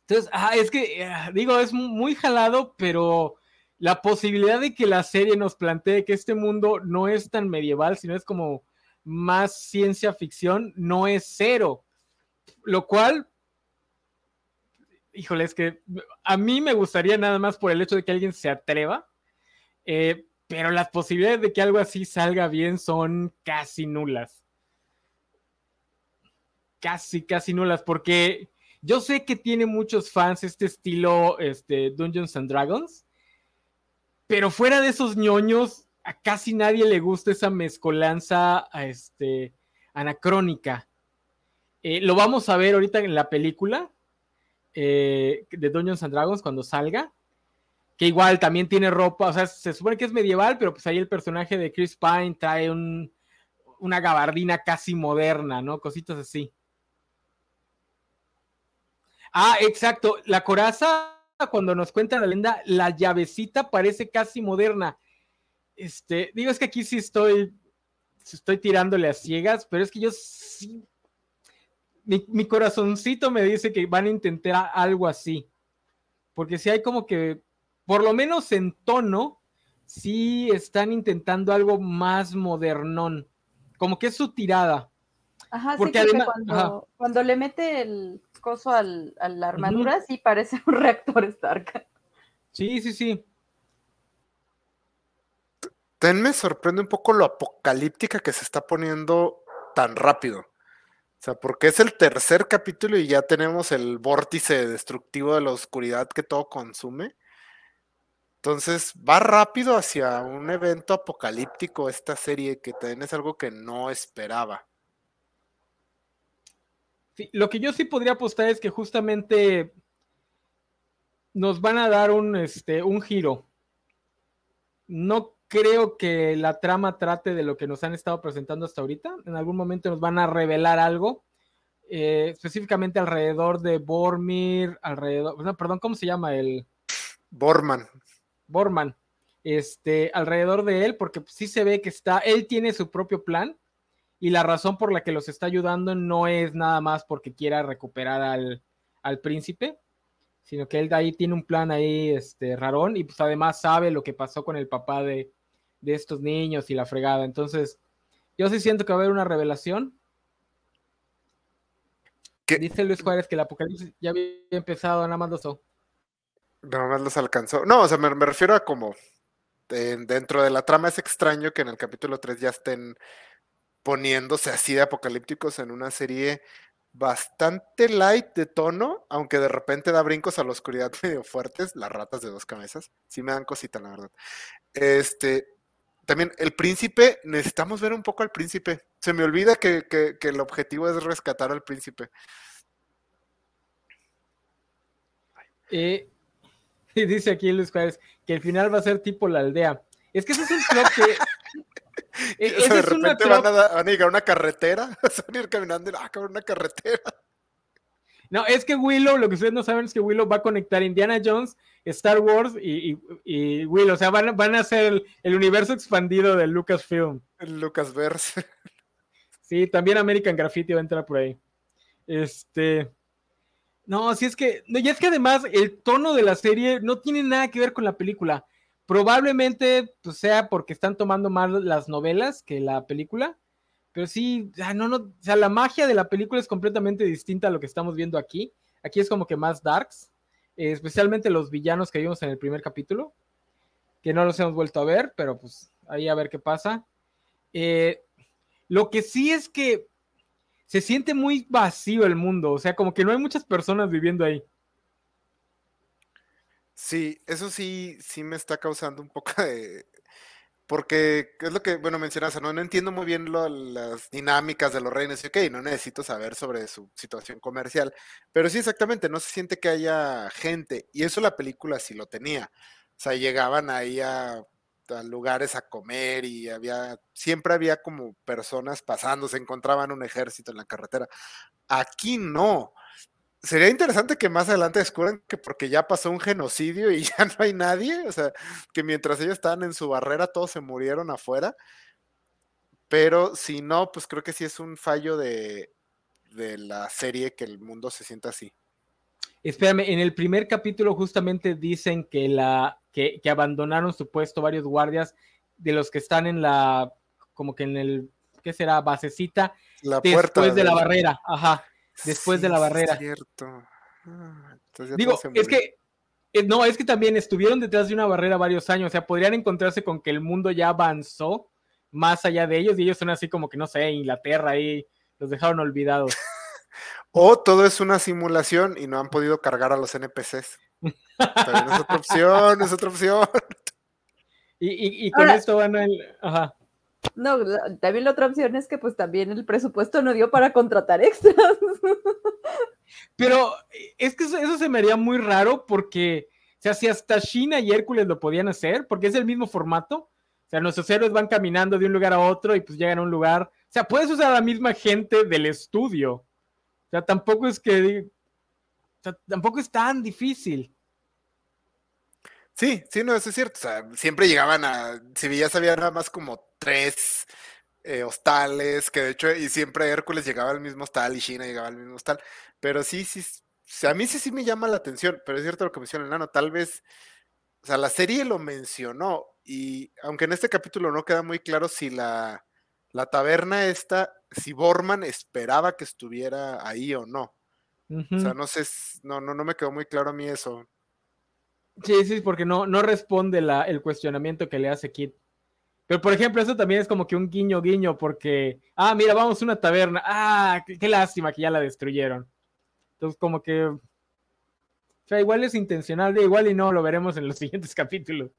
Entonces, ah, es que, digo, es muy jalado, pero la posibilidad de que la serie nos plantee que este mundo no es tan medieval, sino es como más ciencia ficción, no es cero. Lo cual, híjole, es que a mí me gustaría nada más por el hecho de que alguien se atreva, eh, pero las posibilidades de que algo así salga bien son casi nulas. Casi, casi nulas, porque yo sé que tiene muchos fans este estilo este, Dungeons and Dragons, pero fuera de esos ñoños, a casi nadie le gusta esa mezcolanza este, anacrónica. Eh, lo vamos a ver ahorita en la película eh, de Dungeons and Dragons cuando salga. Que igual también tiene ropa, o sea, se supone que es medieval, pero pues ahí el personaje de Chris Pine trae una gabardina casi moderna, ¿no? Cositas así. Ah, exacto. La coraza cuando nos cuenta la leyenda, la llavecita parece casi moderna. Este, digo, es que aquí sí estoy, estoy tirándole a ciegas, pero es que yo sí, mi, corazoncito me dice que van a intentar algo así. Porque si hay como que, por lo menos en tono, sí están intentando algo más modernón. Como que es su tirada. Ajá, Porque sí, además- cuando, ajá. cuando le mete el coso al, a la armadura, sí parece un reactor Stark. Sí, sí, sí. También me sorprende un poco lo apocalíptica que se está poniendo tan rápido. O sea, porque es el tercer capítulo y ya tenemos el vórtice destructivo de la oscuridad que todo consume. Entonces va rápido hacia un evento apocalíptico esta serie que también es algo que no esperaba. Sí, Lo que yo sí podría apostar es que justamente nos van a dar un, este, un giro. No creo que la trama trate de lo que nos han estado presentando hasta ahorita. En algún momento nos van a revelar algo, eh, específicamente alrededor de Bormir, alrededor, no, perdón, ¿cómo se llama el Borman. Borman? Este, alrededor de él, porque sí se ve que está, él tiene su propio plan y la razón por la que los está ayudando no es nada más porque quiera recuperar al, al príncipe, sino que él de ahí tiene un plan ahí, este, rarón, y pues además sabe lo que pasó con el papá de, de estos niños y la fregada. Entonces, yo sí siento que va a haber una revelación. ¿Qué? Dice Luis Juárez que el apocalipsis ya había empezado, nada más lo so. Nada más los alcanzó. No, o sea, me, me refiero a como dentro de la trama es extraño que en el capítulo 3 ya estén poniéndose así de apocalípticos en una serie bastante light de tono, aunque de repente da brincos a la oscuridad medio fuertes, las ratas de dos cabezas, sí me dan cosita, la verdad. Este, también el príncipe, necesitamos ver un poco al príncipe. Se me olvida que, que- que el objetivo es rescatar al príncipe. Eh, y dice aquí Luis Juárez que el final va a ser tipo la aldea. Es que ese es un plot que. O sea, ese de es una repente van a, da- van a llegar a una carretera, van a ir caminando y ah, cabrón, una carretera. No, es que Willow, lo que ustedes no saben es que Willow va a conectar Indiana Jones, Star Wars y, y- y Willow. O sea, van, a- van a hacer el, el universo expandido de Lucasfilm. El Lucasverse. Sí, también American Graffiti va a entrar por ahí. Este. No, si es que. No, y es que además el tono de la serie no tiene nada que ver con la película. Probablemente pues, sea porque están tomando más las novelas que la película. Pero sí, ah, no, no, o sea, la magia de la película es completamente distinta a lo que estamos viendo aquí. Aquí es como que más darks, eh, especialmente los villanos que vimos en el primer capítulo, que no los hemos vuelto a ver, pero pues ahí a ver qué pasa. Eh, lo que sí es que se siente muy vacío el mundo, o sea, como que no hay muchas personas viviendo ahí. Sí, eso sí, sí me está causando un poco de... Porque es lo que, bueno, mencionas, ¿no? No entiendo muy bien las dinámicas de los reinos y ok, no necesito saber sobre su situación comercial, pero sí exactamente, no se siente que haya gente y eso la película sí lo tenía. O sea, llegaban ahí a, a lugares a comer y había, siempre había como personas pasando, se encontraban un ejército en la carretera. Aquí no. Sería interesante que más adelante descubran que porque ya pasó un genocidio y ya no hay nadie, o sea, que mientras ellos estaban en su barrera todos se murieron afuera. Pero si no, pues creo que sí es un fallo de, de la serie que el mundo se sienta así. Espérame, en el primer capítulo justamente dicen que, la, que, que abandonaron su puesto varios guardias de los que están en la, como que en el, ¿qué será? Basecita, La puerta. después de la barrera, ajá. Después de la sí es barrera. cierto. Ah, entonces ya Digo, es que, eh, no, es que también estuvieron detrás de una barrera varios años, o sea, podrían encontrarse con que el mundo ya avanzó más allá de ellos y ellos son así como que, no sé, Inglaterra ahí, los dejaron olvidados. O todo es una simulación y no han podido cargar a los NPCs. También es otra opción, es otra opción. Y, y, y con Ahora- esto van el, ajá. No, también la otra opción es que pues también el presupuesto no dio para contratar extras. Pero es que eso, se me haría muy raro porque, o sea, si hasta China y Hércules lo podían hacer, porque es el mismo formato, o sea, nuestros héroes van caminando de un lugar a otro y pues llegan a un lugar, o sea, puedes usar a la misma gente del estudio, o sea, tampoco es que, tampoco es tan difícil. Sí, sí, no, eso es cierto. O sea, siempre llegaban a. Si ya sabía nada más como tres eh, hostales, que de hecho, y siempre Hércules llegaba al mismo hostal y China llegaba al mismo hostal. Pero sí, sí, a mí sí, sí me llama la atención, pero es cierto lo que menciona el nano. Tal vez, o sea, la serie lo mencionó, y aunque en este capítulo no queda muy claro si la, la taberna esta, si Borman esperaba que estuviera ahí o no. O sea, no sé, no, no, no me quedó muy claro a mí eso. Sí, sí, porque no, no responde la, el cuestionamiento que le hace Kit. Pero, por ejemplo, eso también es como que un guiño, guiño, porque, ah, mira, vamos a una taberna, ah, qué, lástima que ya la destruyeron. Entonces, como que, o sea, igual es intencional, de igual y no, lo veremos en los siguientes capítulos.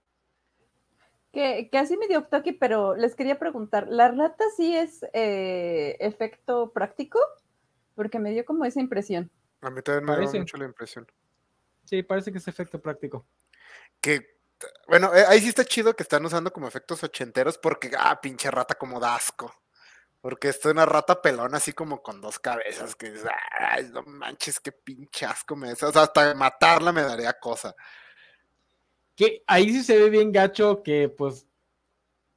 Que, que así me dio toque, pero les quería preguntar, ¿la rata sí es eh, efecto práctico? Porque me dio como esa impresión. A mí también me dio mucho la impresión. Sí, parece que es efecto práctico. Que bueno, eh, ahí sí está chido que están usando como efectos ochenteros porque, ah, pinche rata como dasco. Porque esto es una rata pelona así como con dos cabezas que ay, no manches, qué pinche asco me O sea, hasta matarla me daría cosa. Que ahí sí se ve bien gacho que pues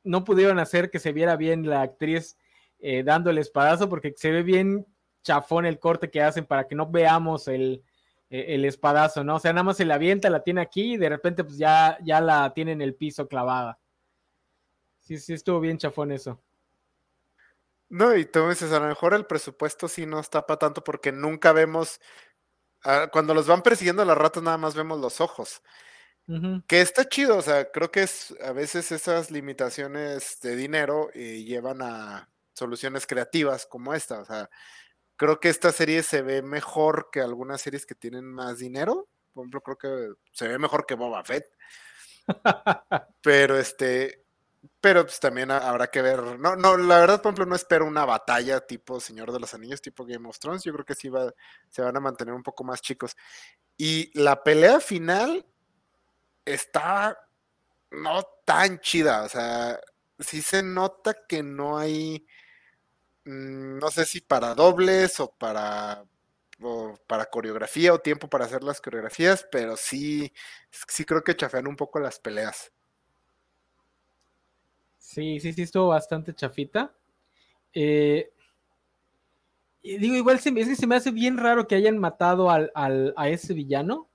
no pudieron hacer que se viera bien la actriz eh, dando el espadazo porque se ve bien chafón el corte que hacen para que no veamos el, el espadazo, ¿no? O sea, nada más se la avienta, la tiene aquí y de repente pues ya, ya la tiene en el piso clavada. Sí, sí, estuvo bien chafón eso. No, y tú dices, a lo mejor el presupuesto sí no está para tanto porque nunca vemos, ah, cuando los van persiguiendo las ratas nada más vemos los ojos. Que está chido, o sea, creo que es a veces esas limitaciones de dinero eh, llevan a soluciones creativas como esta, o sea, Creo que esta serie se ve mejor que algunas series que tienen más dinero. Por ejemplo, creo que se ve mejor que Boba Fett. pero este, pero pues también habrá que ver. No, no, la verdad, por ejemplo, no espero una batalla tipo Señor de los Anillos, tipo Game of Thrones. Yo creo que sí va, se van a mantener un poco más chicos. Y la pelea final está no tan chida. O sea, sí se nota que no hay no sé si para dobles o para, para coreografía o tiempo para hacer las coreografías, pero sí, sí creo que chafean un poco las peleas. Sí, sí, sí, estuvo bastante chafita. Eh, digo, igual se, se me hace bien raro que hayan matado al, a ese villano.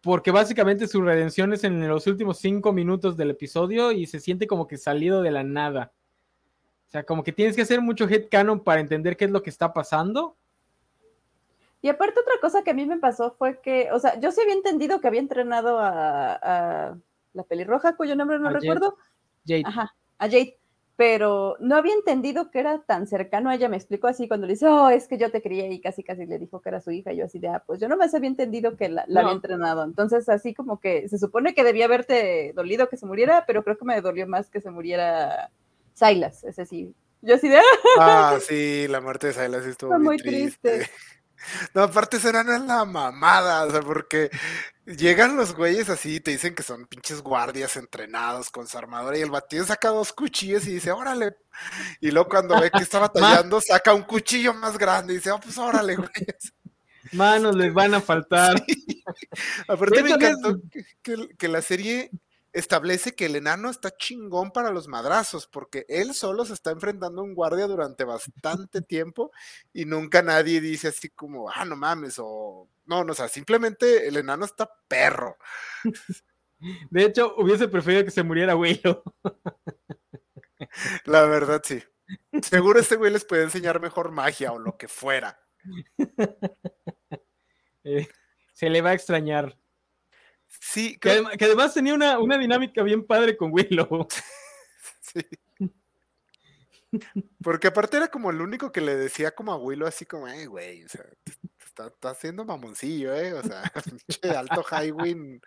Porque básicamente su redención es en los últimos cinco minutos del episodio y se siente como que salido de la nada. O sea, como que tienes que hacer mucho headcanon para entender qué es lo que está pasando. Y aparte otra cosa que a mí me pasó fue que, o sea, yo sí había entendido que había entrenado a, la pelirroja, cuyo nombre no recuerdo. Jade. Ajá, a Jade. Pero no había entendido que era tan cercano a ella. Me explicó así cuando le dice, oh, es que yo te crié y casi casi le dijo que era su hija. yo así de, ah, pues yo no me había entendido que la, había entrenado. Entonces, así como que se supone que debía haberte dolido que se muriera, pero creo que me dolió más que se muriera Silas, ese sí. Yo así de. Ah, sí, la muerte de Silas estuvo muy triste. No, aparte será la mamada, o sea, porque llegan los güeyes así y te dicen que son pinches guardias entrenados con su armadura y el batido saca dos cuchillos y dice, órale. Y luego cuando ve que está batallando, saca un cuchillo más grande y dice, oh, pues órale, güeyes. Manos les van a faltar. Aparte me encantó que, la serie establece que el enano está chingón para los madrazos, porque él solo se está enfrentando a un guardia durante bastante tiempo y nunca nadie dice así como, ah, no mames, o no, no, o sea, simplemente el enano está perro. De hecho, hubiese preferido que se muriera Willow. La verdad, sí. Seguro este güey les puede enseñar mejor magia o lo que fuera. Eh, se le va a extrañar. Sí, que, además tenía una, dinámica bien padre con Willow. sí. Porque aparte era como el único que le decía como a Willow así como, eh, güey, o sea, está, haciendo mamoncillo, eh, o sea, alto Highwing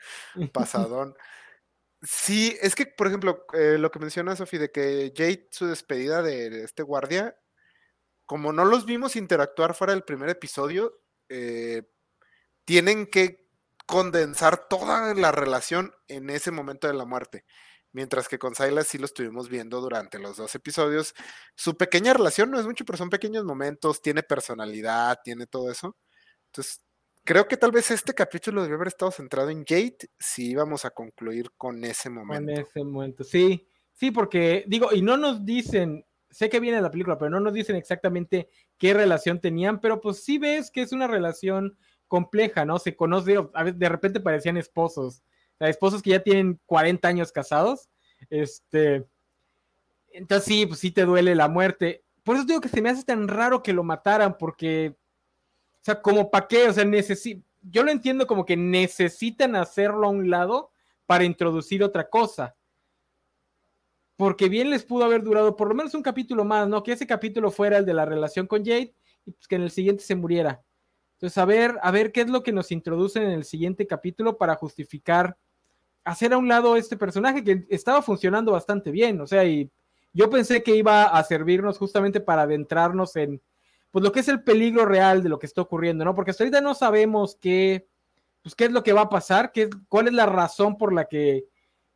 pasadón. Sí, es que, por ejemplo, eh, lo que menciona Sofi de que Jade, su despedida de, este guardia, como no los vimos interactuar fuera del primer episodio, eh, tienen que condensar toda la relación en ese momento de la muerte. Mientras que con Silas sí lo estuvimos viendo durante los dos episodios. Su pequeña relación no es mucho, pero son pequeños momentos, tiene personalidad, tiene todo eso. Entonces, creo que tal vez este capítulo debe haber estado centrado en Jade si íbamos a concluir con ese momento. Con ese momento, sí. Sí, porque digo, y no nos dicen, sé que viene la película, pero no nos dicen exactamente qué relación tenían, pero pues sí ves que es una relación compleja, ¿no? Se conoce, a veces de repente parecían esposos, o sea, esposos que ya tienen 40 años casados, este, Entonces sí, pues sí te duele la muerte. Por eso digo que se me hace tan raro que lo mataran, porque, o sea, como para qué, o sea, yo lo entiendo como que necesitan hacerlo a un lado para introducir otra cosa. Porque bien les pudo haber durado por lo menos un capítulo más, ¿no? Que ese capítulo fuera el de la relación con Jade y pues que en el siguiente se muriera. Entonces, a ver, a ver qué es lo que nos introducen en el siguiente capítulo para justificar hacer a un lado este personaje que estaba funcionando bastante bien. O sea, y yo pensé que iba a servirnos justamente para adentrarnos en pues lo que es el peligro real de lo que está ocurriendo, ¿no? Porque hasta ahorita no sabemos qué, pues, qué es lo que va a pasar, qué, cuál es la razón por la que,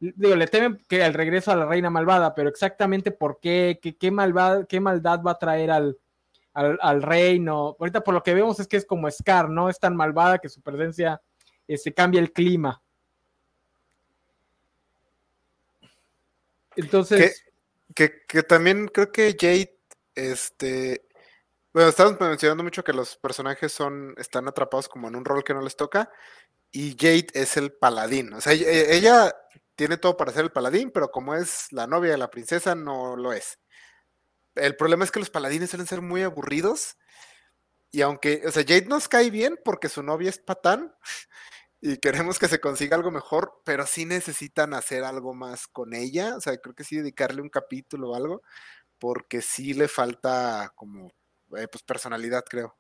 digo, le temen que el regreso a la reina malvada, pero exactamente por qué, qué, qué, malvada, qué maldad va a traer al, al, al, reino. Ahorita por lo que vemos es que es como Scar, ¿no? Es tan malvada que su presencia este, cambia el clima. Entonces. Que, que, también creo que Jade, este. Bueno, estamos mencionando mucho que los personajes son, están atrapados como en un rol que no les toca. Y Jade es el paladín. O sea, ella tiene todo para ser el paladín, pero como es la novia de la princesa, no lo es. El problema es que los paladines suelen ser muy aburridos. Y aunque, o sea, Jade nos cae bien porque su novia es patán, y queremos que se consiga algo mejor, pero sí necesitan hacer algo más con ella, o sea, creo que sí dedicarle un capítulo o algo, porque sí le falta como eh, pues personalidad, creo.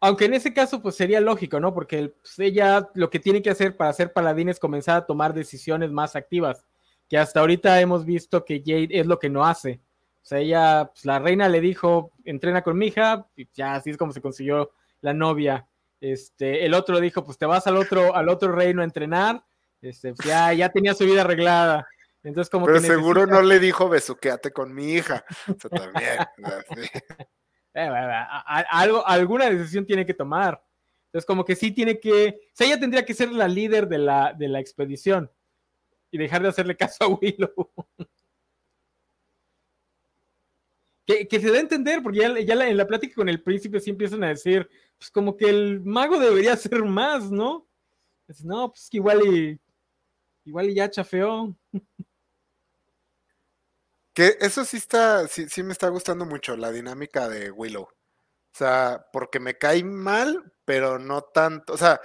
Aunque en ese caso pues sería lógico, ¿no? Porque pues, ella lo que tiene que hacer para ser paladín es comenzar a tomar decisiones más activas, que hasta ahorita hemos visto que Jade es lo que no hace. O sea, ella, pues la reina le dijo, entrena con mi hija, y ya así es como se consiguió la novia este, el otro dijo, pues te vas al otro, al otro reino a entrenar. Este, pues, ya, ya tenía su vida arreglada. Entonces, como Pero seguro necesita... no le dijo besuqueate con mi hija. O sea, también. Eh, algo, alguna decisión tiene que tomar. Entonces, como que sí tiene que. O sea, ella tendría que ser la líder de la, de la expedición y dejar de hacerle caso a Willow. que, se da a entender, porque ya, en la plática con el príncipe sí empiezan a decir, pues como que el mago debería ser más, ¿no? Es, no, pues que igual y igual y ya chafeó. Que eso sí está, sí, sí me está gustando mucho, la dinámica de Willow. O sea, porque me cae mal, pero no tanto. O sea,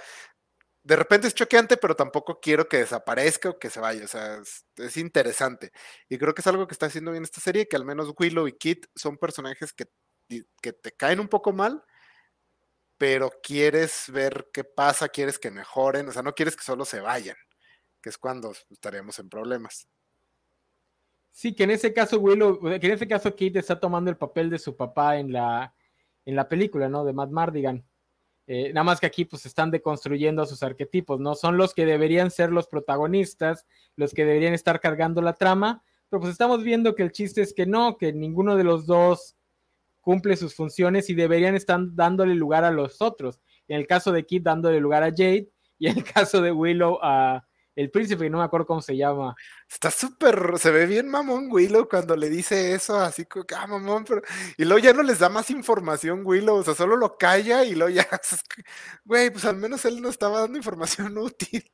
de repente es choqueante, pero tampoco quiero que desaparezca o que se vaya. O sea, es, es, interesante. Y creo que es algo que está haciendo bien esta serie, que al menos Willow y Kit son personajes que, que te caen un poco mal, pero quieres ver qué pasa, quieres que mejoren, o sea, no quieres que solo se vayan, que es cuando estaríamos en problemas. Sí, que en ese caso, Willow, que en ese caso Kate está tomando el papel de su papá en la, en la película, ¿no? De Matt Mardigan. Eh, nada más que aquí pues están deconstruyendo a sus arquetipos, ¿no? Son los que deberían ser los protagonistas, los que deberían estar cargando la trama, pero pues estamos viendo que el chiste es que no, que ninguno de los dos cumple sus funciones y deberían estar dándole lugar a los otros. En el caso de Kid, dándole lugar a Jade, y en el caso de Willow a el príncipe, no me acuerdo cómo se llama. Está súper, se ve bien mamón Willow cuando le dice eso, así como, ah, mamón, pero... y luego ya no les da más información Willow, o sea, solo lo calla y luego ya, güey, pues al menos él no estaba dando información útil.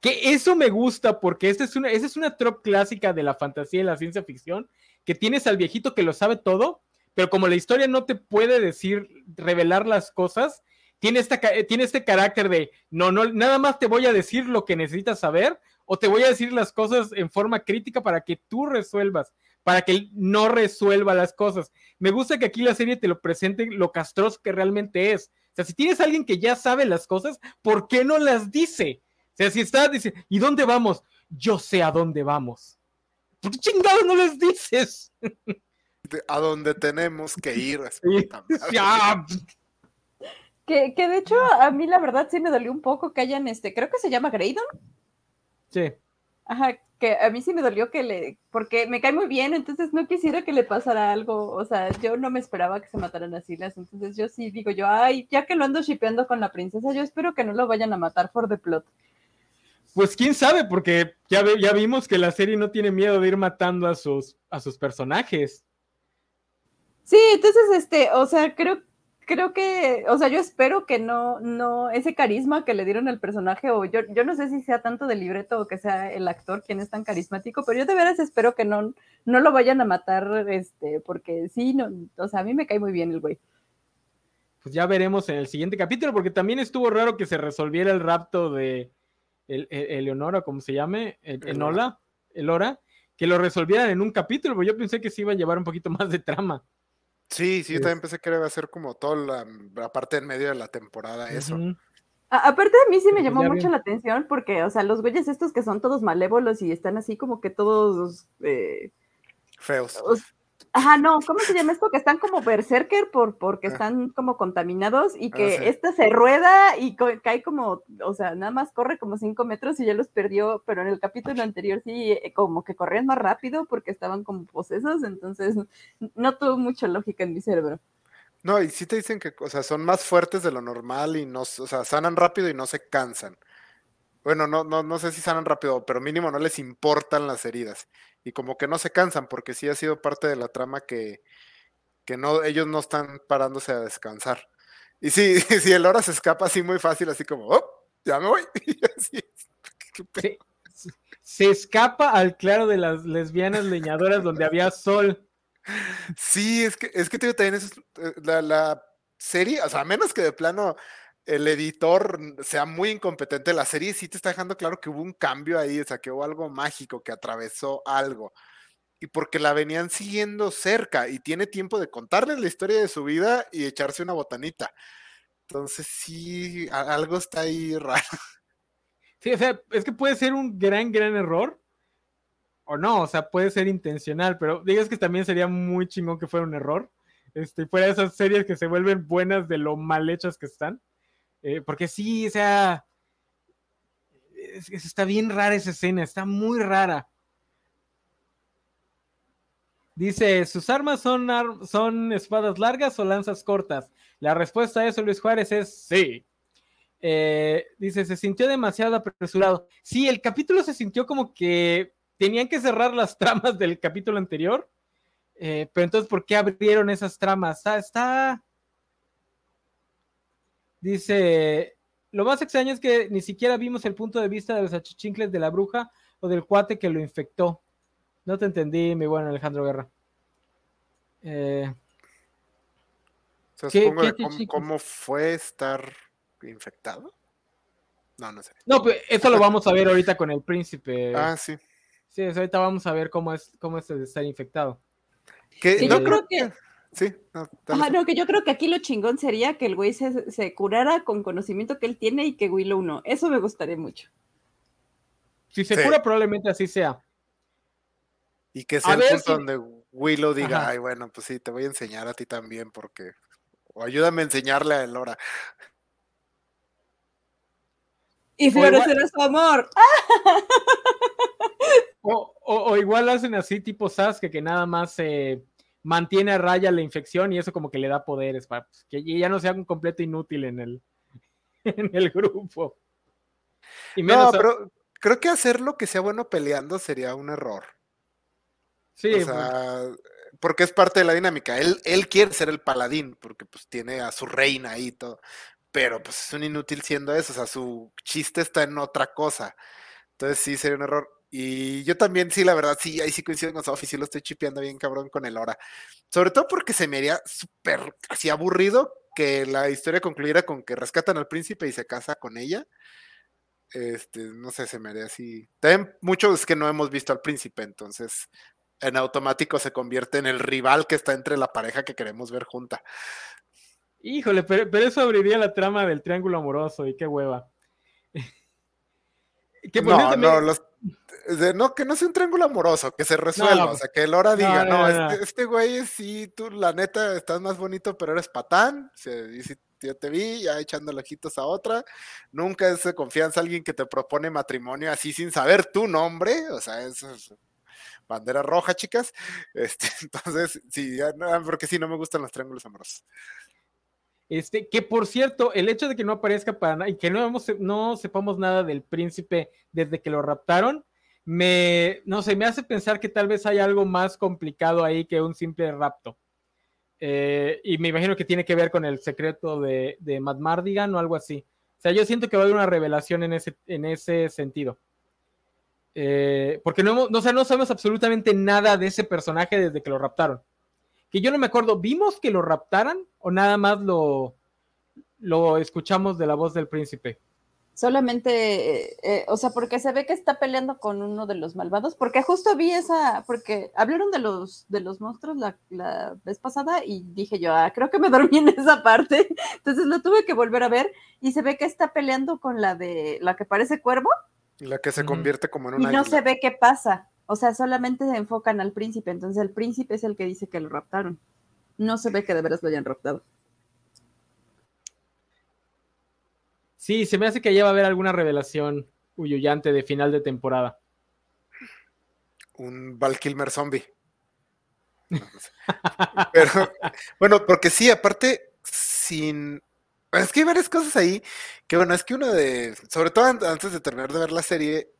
Que eso me gusta porque esta es una, esa es una trop clásica de la fantasía y la ciencia ficción, que tienes al viejito que lo sabe todo, pero como la historia no te puede decir, revelar las cosas, tiene, esta, tiene este carácter de, no, no, nada más te voy a decir lo que necesitas saber, o te voy a decir las cosas en forma crítica para que tú resuelvas, para que él no resuelva las cosas. Me gusta que aquí la serie te lo presente lo castroso que realmente es. O sea, si tienes a alguien que ya sabe las cosas, ¿por qué no las dice? O sea, si está, dice, ¿y dónde vamos? Yo sé a dónde vamos. ¿Por qué chingados no les dices? a donde tenemos que ir. ya. Que, que, de hecho a mí la verdad sí me dolió un poco que hayan este, creo que se llama Graydon. Sí. Ajá, que a mí sí me dolió que le, porque me cae muy bien, entonces no quisiera que le pasara algo, o sea, yo no me esperaba que se mataran así las, entonces yo sí digo yo, ay, ya que lo ando shipeando con la princesa, yo espero que no lo vayan a matar por the plot. Pues quién sabe, porque ya, ya vimos que la serie no tiene miedo de ir matando a sus, a sus personajes. Sí, entonces, este, o sea, creo, creo que, o sea, yo espero que no, no, ese carisma que le dieron al personaje, o yo, yo no sé si sea tanto del libreto o que sea el actor quien es tan carismático, pero yo de veras espero que no, no lo vayan a matar, este, porque sí, no, o sea, a mí me cae muy bien el güey. Pues ya veremos en el siguiente capítulo, porque también estuvo raro que se resolviera el rapto de Eleonora, como se llame, Enola, Elora, que lo resolvieran en un capítulo, pero yo pensé que se iba a llevar un poquito más de trama. Sí, sí, yo también pensé que iba a ser como toda la, parte en medio de la temporada, eso. aparte a mí sí me llamó mucho la atención porque, o sea, los güeyes estos que son todos malévolos y están así como que todos... Eh, Feos. Ajá, no, ¿cómo se llama esto? Que están como berserker por, porque ah. están como contaminados y ah, que esta se rueda y cae como, o sea, nada más corre como cinco metros y ya los perdió, pero en el capítulo anterior sí, eh, como que corrían más rápido porque estaban como posesos, entonces no tuvo mucha lógica en mi cerebro. No, y sí te dicen que, o sea, son más fuertes de lo normal y no, o sea, sanan rápido y no se cansan. Bueno, no, no, no sé si sanan rápido, pero mínimo no les importan las heridas y como que no se cansan, porque sí ha sido parte de la trama que, que no, ellos no están parándose a descansar. Y sí, si el hora se escapa así muy fácil, así como, oh, ya me voy. se escapa al claro de las lesbianas leñadoras donde había sol. Sí, es que, es que también eso, eh, la, la serie, o sea, a menos que de plano el editor sea muy incompetente, la serie sí te está dejando claro que hubo un cambio ahí, o sea, que hubo algo mágico, que atravesó algo. Y porque la venían siguiendo cerca y tiene tiempo de contarles la historia de su vida y echarse una botanita. Entonces sí, algo está ahí raro. Sí, o sea, es que puede ser un gran, gran error. O no, o sea, puede ser intencional, pero digas que también sería muy chingón que fuera un error. Este, fuera de esas series que se vuelven buenas de lo mal hechas que están. Eh, porque sí, o sea, está bien rara esa escena, está muy rara. Dice, ¿sus armas son, son espadas largas o lanzas cortas? La respuesta a eso, Luis Juárez, es sí. Eh, dice, se sintió demasiado apresurado. Sí, el capítulo se sintió como que tenían que cerrar las tramas del capítulo anterior. Eh, pero entonces, ¿por qué abrieron esas tramas? está, Dice, lo más extraño es que ni siquiera vimos el punto de vista de los achichincles de la bruja o del cuate que lo infectó. No te entendí, mi buen Alejandro Guerra. Eh, cómo, fue estar infectado? No, no sé. No, pues eso lo vamos a ver ahorita con el príncipe. Ah, sí. Sí, ahorita vamos a ver cómo es, cómo es estar infectado. Que, no creo que Sí, no, no, que yo creo que aquí lo chingón sería que el güey se, curara con conocimiento que él tiene y que Willow no. Eso me gustaría mucho. Si se cura, probablemente así sea. Y que sea el punto donde Willow diga, ay, bueno, pues sí, te voy a enseñar a ti también, porque. O ayúdame a enseñarle a Elora. Y florecerá su amor. O, o, igual hacen así, tipo Sasuke, que nada más se mantiene a raya la infección y eso como que le da poderes para pues, que ya no sea un completo inútil en el, en el grupo. no, pero creo que hacerlo que sea bueno peleando sería un error. Sí. O sea, porque es parte de la dinámica. Él, él quiere ser el paladín porque pues tiene a su reina ahí y todo. Pero pues es un inútil siendo eso. O sea, su chiste está en otra cosa. Entonces sí sería un error. Y yo también, sí, la verdad, sí, ahí sí coincido con Sofi, sí lo estoy chipeando bien cabrón con el hora. Sobre todo porque se me haría súper así aburrido que la historia concluyera con que rescatan al príncipe y se casa con ella. Este, no sé, se me haría así. También mucho es que no hemos visto al príncipe, entonces en automático se convierte en el rival que está entre la pareja que queremos ver junta. Híjole, pero, pero eso abriría la trama del triángulo amoroso y qué hueva. no, no, los, no, que no sea un triángulo amoroso, que se resuelva, o sea, que el hora diga, no, este, este, güey sí, tú la neta estás más bonito, pero eres patán, y si yo te vi ya echando ojitos a otra, nunca es de confianza alguien que te propone matrimonio así sin saber tu nombre, o sea, eso es bandera roja, chicas, este, entonces, sí, porque sí, no me gustan los triángulos amorosos. Este, que por cierto, el hecho de que no aparezca para nada y que no, no sepamos nada del príncipe desde que lo raptaron, me, no sé, me hace pensar que tal vez hay algo más complicado ahí que un simple rapto. Eh, y me imagino que tiene que ver con el secreto de, de Matt Mardigan o algo así. O sea, yo siento que va a haber una revelación en ese, en ese sentido. Eh, porque no, hemos, no, no sabemos absolutamente nada de ese personaje desde que lo raptaron. Que yo no me acuerdo, ¿vimos que lo raptaran o nada más lo, lo escuchamos de la voz del príncipe? Solamente, eh, eh, o sea, porque se ve que está peleando con uno de los malvados, porque justo vi esa, porque hablaron de los, de los monstruos la, la vez pasada y dije yo, ah, creo que me dormí en esa parte, entonces lo tuve que volver a ver y se ve que está peleando con la de, la que parece cuervo. La que se convierte como en una... Y no se ve qué pasa, o sea, solamente se enfocan al príncipe, entonces el príncipe es el que dice que lo raptaron. No se ve que de veras lo hayan raptado. Sí, se me hace que allá va a haber alguna revelación huyuyante de final de temporada. Un Val Kilmer zombie. Pero, bueno, porque sí, aparte, sin. Es que hay varias cosas ahí que, bueno, es que uno de. Sobre todo antes de terminar de ver la serie,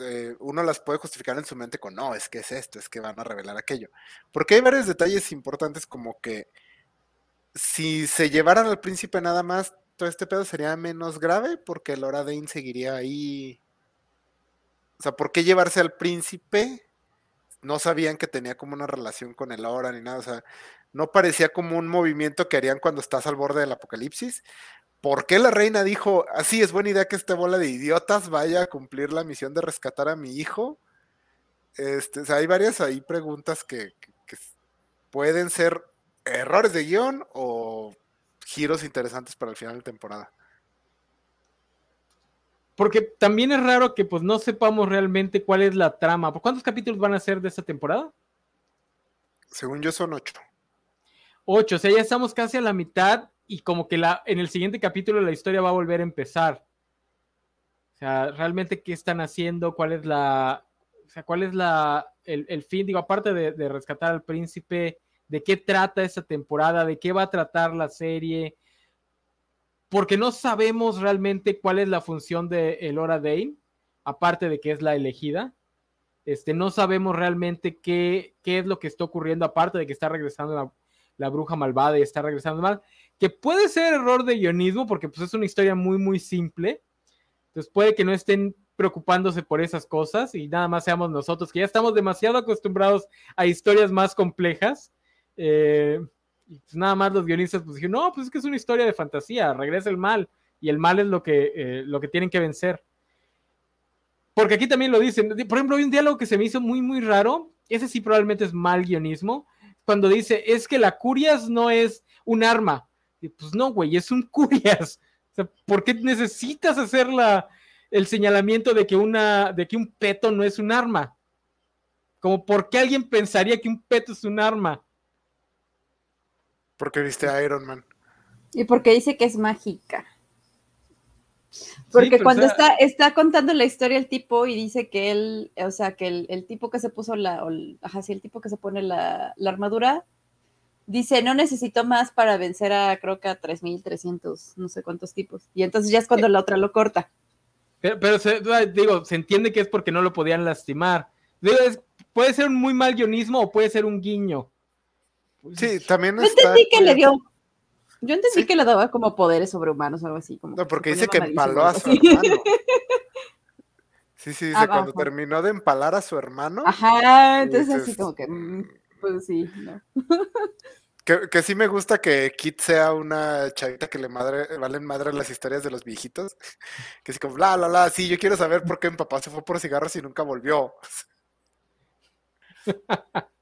eh, uno las puede justificar en su mente con no, es que es esto, es que van a revelar aquello. Porque hay varios detalles importantes, como que si se llevaran al príncipe nada más, todo este pedo sería menos grave porque Laura Dane seguiría ahí. O sea, ¿por qué llevarse al príncipe? No sabían que tenía como una relación con el Laura ni nada. O sea, no parecía como un movimiento que harían cuando estás al borde del apocalipsis. ¿Por qué la reina dijo, así es buena idea que esta bola de idiotas vaya a cumplir la misión de rescatar a mi hijo? Este, o sea, hay varias ahí preguntas que, que, que pueden ser errores de guion o giros interesantes para el final de temporada. Porque también es raro que pues no sepamos realmente cuál es la trama. ¿Cuántos capítulos van a ser de esta temporada? Según yo son ocho. Ocho, o sea, ya estamos casi a la mitad y como que la, en el siguiente capítulo la historia va a volver a empezar. O sea, realmente qué están haciendo, cuál es la, o sea, cuál es la, el, el fin, digo, aparte de, de rescatar al príncipe, de qué trata esta temporada, de qué va a tratar la serie, porque no sabemos realmente cuál es la función de Elora Dane, aparte de que es la elegida. Este, no sabemos realmente qué, qué es lo que está ocurriendo, aparte de que está regresando la, la bruja malvada y está regresando mal, que puede ser error de guionismo, porque pues es una historia muy, muy simple. Entonces puede que no estén preocupándose por esas cosas y nada más seamos nosotros, que ya estamos demasiado acostumbrados a historias más complejas eh, y pues nada más los guionistas pues dijeron, no, pues es que es una historia de fantasía, regresa el mal, y el mal es lo que, eh, lo que tienen que vencer. Porque aquí también lo dicen, por ejemplo, hay un diálogo que se me hizo muy, muy raro, ese sí probablemente es mal guionismo, cuando dice, es que la curias no es un arma. Y pues no, güey, es un curias. O sea, ¿por qué necesitas hacer la, el señalamiento de que, una, de que un peto no es un arma? Como, ¿por qué alguien pensaría que un peto es un arma? Porque viste a Iron Man. Y porque dice que es mágica. Porque sí, cuando o sea, está, está contando la historia el tipo y dice que él, o sea, que el, el tipo que se puso la, o, ajá, sí, el tipo que se pone la, la, armadura, dice, no necesito más para vencer a, creo que a 3.300, no sé cuántos tipos. Y entonces ya es cuando la otra lo corta. Pero, pero se, digo, se entiende que es porque no lo podían lastimar. Digo, es, puede ser un muy mal guionismo o puede ser un guiño. Sí, también Yo entendí que le dio. Yo entendí ¿Sí? que le daba como poderes sobrehumanos o algo así. Como no, porque dice que empaló a su hermano. Sí, sí, dice, cuando terminó de empalar a su hermano. Ajá, entonces dices, así como que, mm, pues sí, no. Que, que, sí me gusta que Kit sea una chavita que le madre, valen madre las historias de los viejitos. Que es como, bla, bla, bla, sí, yo quiero saber por qué mi papá se fue por cigarros y nunca volvió.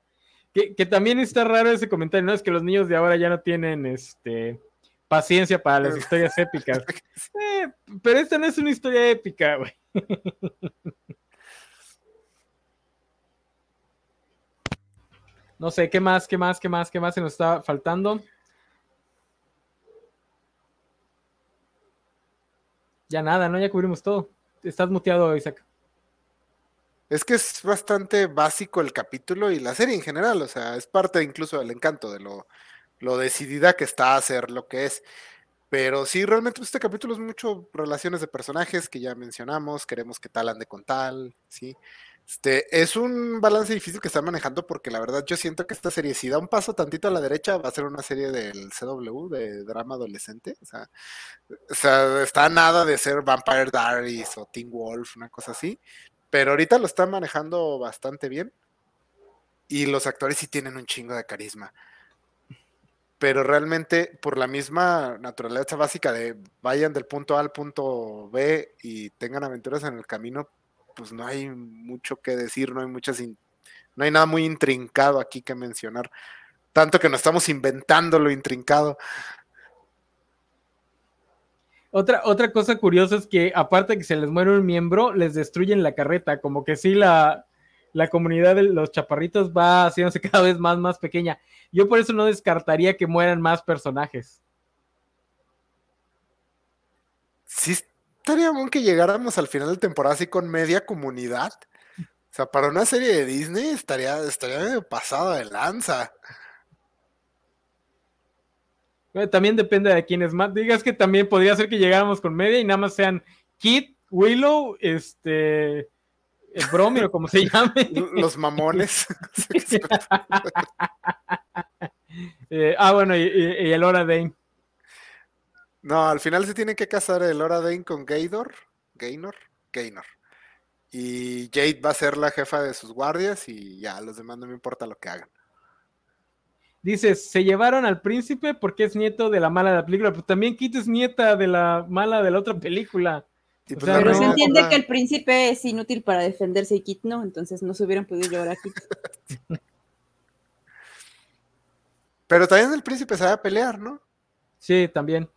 Que, que, también está raro ese comentario, ¿no? Es que los niños de ahora ya no tienen este paciencia para las historias épicas. Eh, pero esta no es una historia épica, güey. No sé, ¿qué más, qué más, qué más, qué más se nos está faltando? Ya nada, ¿no? Ya cubrimos todo. Estás muteado, Isaac. Es que es bastante básico el capítulo y la serie en general, o sea, es parte incluso del encanto, de lo, lo decidida que está a hacer lo que es. Pero sí, realmente este capítulo es mucho relaciones de personajes que ya mencionamos, queremos que tal ande con tal, ¿sí? Este, es un balance difícil que están manejando porque la verdad yo siento que esta serie, si da un paso tantito a la derecha, va a ser una serie del CW, de drama adolescente. O sea, o sea está nada de ser Vampire Diaries o Teen Wolf, una cosa así. Pero ahorita lo están manejando bastante bien. Y los actores sí tienen un chingo de carisma. Pero realmente, por la misma naturaleza básica de vayan del punto A al punto B y tengan aventuras en el camino, pues no hay mucho que decir, no hay muchas, no hay nada muy intrincado aquí que mencionar. Tanto que nos estamos inventando lo intrincado. Otra, otra cosa curiosa es que aparte de que se les muere un miembro, les destruyen la carreta, como que sí la, la comunidad de los chaparritos va haciéndose cada vez más, más pequeña. Yo por eso no descartaría que mueran más personajes. Sí, estaría bien que llegáramos al final de temporada así con media comunidad. O sea, para una serie de Disney estaría, estaría pasada de lanza. También depende de quién es más. Digas que también podría ser que llegáramos con media y nada más sean Kit, Willow, este, el Bromir como se llame. Los mamones. Eh, ah, bueno, y, y, el Hora Dane. No, al final se tiene que casar el Hora Dane con Gaydor. Gaynor. Gaynor. Y Jade va a ser la jefa de sus guardias y ya, los demás no me importa lo que hagan. Dice, se llevaron al príncipe porque es nieto de la mala de la película, pero también Kit es nieta de la mala de la otra película. Pues pero se entiende que el príncipe es inútil para defenderse y Kit no, entonces no se hubieran podido llevar a Kit. pero también el príncipe sabe pelear, ¿no? Sí, también.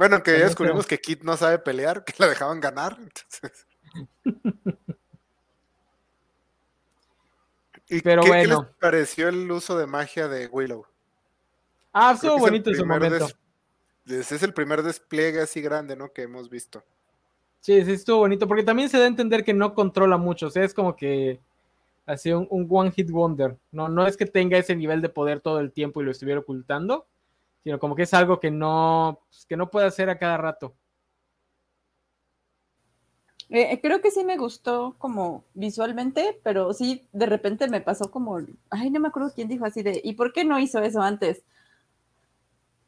Bueno, que ya descubrimos que Kit no sabe pelear, que la dejaban ganar. Entonces. ¿Y Pero qué, bueno. les pareció el uso de magia de Willow? Ah, estuvo bonito en su momento. es el primer despliegue así grande, ¿no? Que hemos visto. Sí, sí, estuvo bonito, porque también se da a entender que no controla mucho, o sea, es como que así un, un one hit wonder, no, no es que tenga ese nivel de poder todo el tiempo y lo estuviera ocultando, sino como que es algo que no, pues, que no puede hacer a cada rato. Eh, creo que sí me gustó como visualmente, pero sí de repente me pasó como, ay, no me acuerdo quién dijo así de, ¿y por qué no hizo eso antes?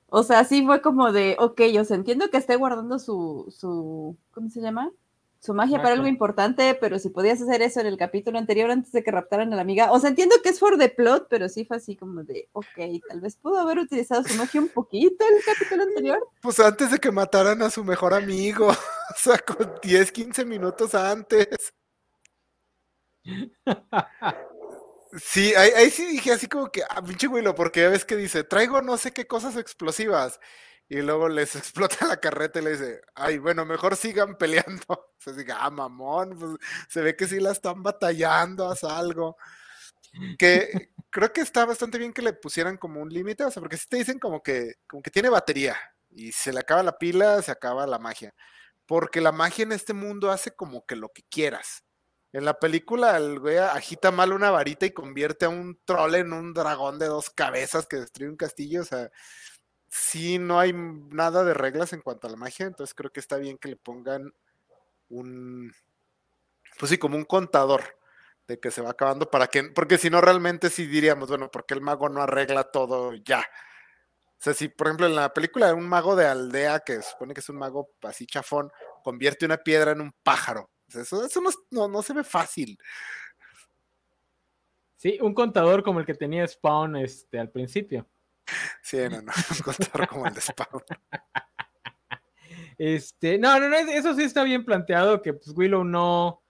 O sea, sí fue como de, ok, yo entiendo que esté guardando su, su, ¿cómo se llama? Su magia para algo importante, pero si podías hacer eso en el capítulo anterior antes de que raptaran a la amiga. O sea, entiendo que es for the plot, pero sí fue así como de, ok, tal vez pudo haber utilizado su magia un poquito en el capítulo anterior. Pues antes de que mataran a su mejor amigo, o sea, con 10, 15 minutos antes. Sí, ahí, sí dije así como que, ah, pinche güilo, porque ya ves que dice, traigo no sé qué cosas explosivas y luego les explota la carreta y le dice, ay, bueno, mejor sigan peleando. Se diga, ah, mamón, pues se ve que sí la están batallando, haz algo. Que creo que está bastante bien que le pusieran como un límite, o sea, porque si te dicen como que, como que tiene batería y se le acaba la pila, se acaba la magia. Porque la magia en este mundo hace como que lo que quieras. En la película el güey agita mal una varita y convierte a un troll en un dragón de dos cabezas que destruye un castillo, o sea, sí no hay nada de reglas en cuanto a la magia, entonces creo que está bien que le pongan un, pues sí, como un contador de que se va acabando para que, porque si no realmente sí diríamos, bueno, porque el mago no arregla todo ya. O sea, si por ejemplo en la película un mago de aldea, que supone que es un mago así chafón, convierte una piedra en un pájaro. eso, eso no, no, se ve fácil. Sí, un contador como el que tenía Spawn este, al principio. Sí, no, no, un como el de. Este, no, no, no, eso sí está bien planteado, que pues Willow no,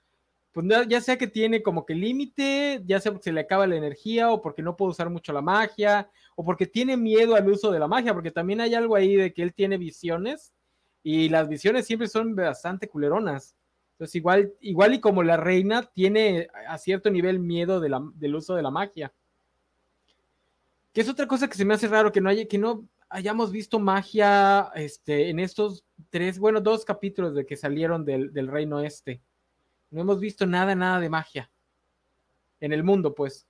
pues ya sea que tiene como que límite, ya sea porque se le acaba la energía o porque no puede usar mucho la magia, o porque tiene miedo al uso de la magia, porque también hay algo ahí de que él tiene visiones y las visiones siempre son bastante culeronas. Entonces igual, igual y como la reina tiene a cierto nivel miedo del uso de la magia. Que es otra cosa que se me hace raro que no haya, que no hayamos visto magia este, en estos tres, bueno, dos capítulos de que salieron del, reino este. No hemos visto nada, nada de magia. En el mundo, pues.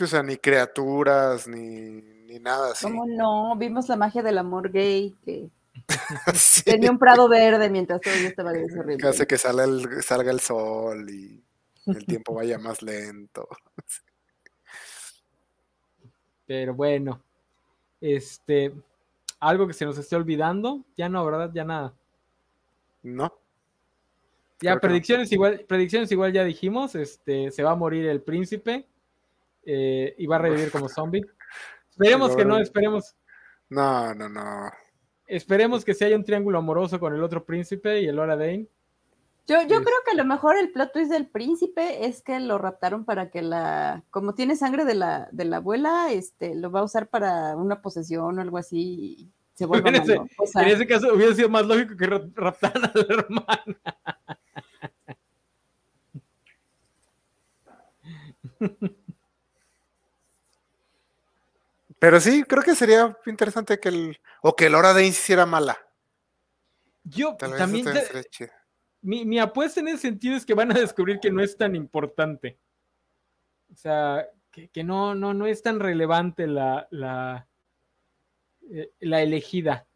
O sea, ni criaturas, ni, ni nada así. ¿Cómo no? Vimos la magia del amor gay, que Sí, Tenía un prado verde mientras todo estaba gris horrible. que hace que salga el, salga el sol y el tiempo vaya más lento. Pero bueno, este, algo que se nos esté olvidando, ya no, ¿verdad? Ya nada. ¿No? Ya no. predicciones igual, predicciones igual ya dijimos, este, se va a morir el príncipe eh, y va a revivir como zombie. Esperemos que no, esperemos, No, no, no. esperemos que si haya un triángulo amoroso con el otro príncipe y el Laura Dane. Yo, yo Sí. creo que a lo mejor el plot twist del príncipe es que lo raptaron para que la, como tiene sangre de la, de la abuela, este, lo va a usar para una posesión o algo así y se vuelva En ese-. O sea, En ese caso hubiera sido más lógico que ra- raptaran a la hermana. Pero sí, creo que sería interesante que el. O que Laura Dane se hiciera mala. Yo Tal vez también, chido. Mi, mi apuesta en ese sentido es que van a descubrir que no es tan importante. O sea, que, que no, no, no es tan relevante la, la, eh, la elegida.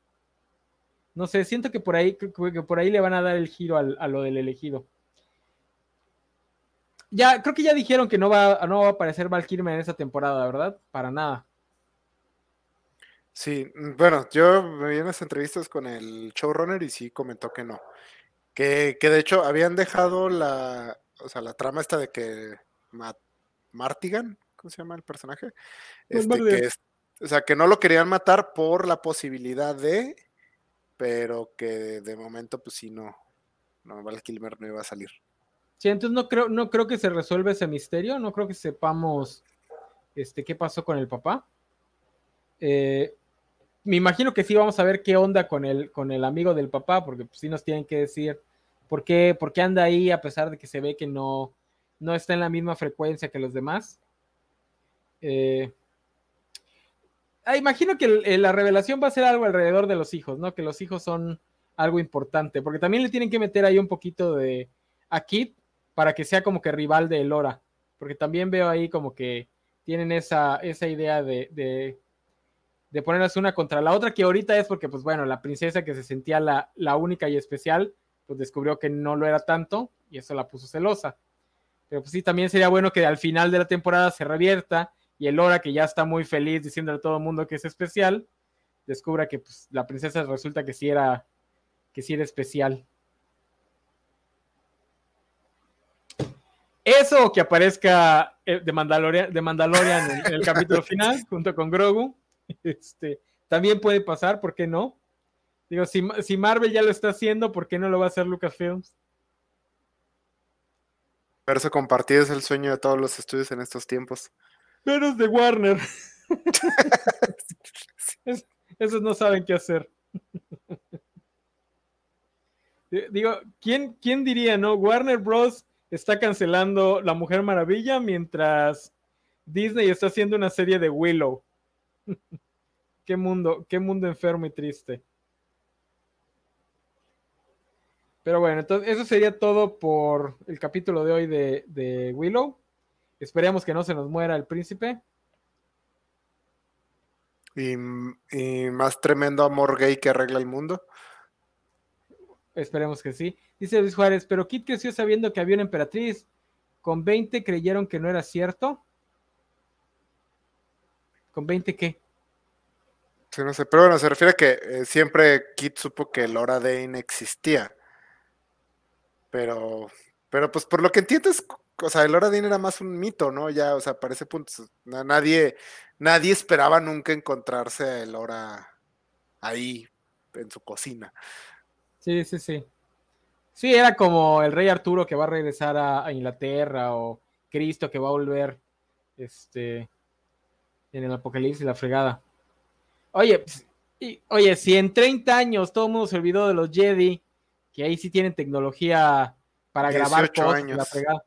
No sé, siento que por ahí, que, por ahí le van a dar el giro al- a lo del elegido. Ya, creo que ya dijeron que no va, no va a aparecer Val Kilmer en esta temporada, ¿verdad? Para nada. Sí, mm, bueno, yo vi en las entrevistas con el showrunner y sí comentó que no. Que, que de hecho habían dejado la, o sea, la trama esta de que Ma- Martigan, ¿cómo se llama el personaje? Este, que es, o sea, que no lo querían matar por la posibilidad de, pero que de momento pues sí no, no, Val Kilmer no iba a salir. Sí, entonces no creo, no creo que se resuelva ese misterio, no creo que sepamos este, qué pasó con el papá. Eh, me imagino que sí vamos a ver qué onda con el, con el amigo del papá, porque pues, sí nos tienen que decir por qué, por qué anda ahí a pesar de que se ve que no, no está en la misma frecuencia que los demás. Eh, ah, imagino que la revelación va a ser algo alrededor de los hijos, ¿no? Que los hijos son algo importante, porque también le tienen que meter ahí un poquito de a Kit para que sea como que rival de Elora, porque también veo ahí como que tienen esa, esa idea de, de, de ponerlas una contra la otra, que ahorita es porque, pues bueno, la princesa que se sentía la, la única y especial, pues descubrió que no lo era tanto y eso la puso celosa. Pero pues sí, también sería bueno que al final de la temporada se revierta y Elora, que ya está muy feliz diciéndole a todo el mundo que es especial, descubra que pues, la princesa resulta que sí era, que sí era especial. Eso que aparezca eh, de Mandalorian, de Mandalorian en el capítulo final junto con Grogu. Este, también puede pasar, ¿por qué no? Digo, si, si Marvel ya lo está haciendo, ¿por qué no lo va a hacer Lucasfilms? Verso compartido es el sueño de todos los estudios en estos tiempos. Menos de Warner. Es- esos no saben qué hacer. Digo, ¿quién, ¿quién diría, no? Warner Bros. está cancelando La Mujer Maravilla mientras Disney está haciendo una serie de Willow. qué mundo, qué mundo enfermo y triste. Pero bueno, entonces eso sería todo por el capítulo de hoy de, de Willow. Esperemos que no se nos muera el príncipe. Y, y más tremendo amor gay que arregla el mundo. Esperemos que sí. Dice Luis Juárez, pero Kit creció sabiendo que había una emperatriz. Con 20 creyeron que no era cierto. ¿Con 20 qué? Sí, no sé, pero bueno, se refiere a que eh, siempre Kit supo que Laura Dane existía. Pero, pero pues por lo que entiendes, o sea, Laura Dane era más un mito, ¿no? Ya, o sea, para ese punto, na- nadie, nadie esperaba nunca encontrarse a Laura ahí en su cocina. Sí, sí, sí. Sí, era como el rey Arturo que va a regresar a, a Inglaterra o Cristo que va a volver este, en el Apocalipsis, la fregada. Oye, pues, y- oye, si en 30 años todo el mundo se olvidó de los Jedi, que ahí sí tienen tecnología para grabar 18 cosas, años. la fregada.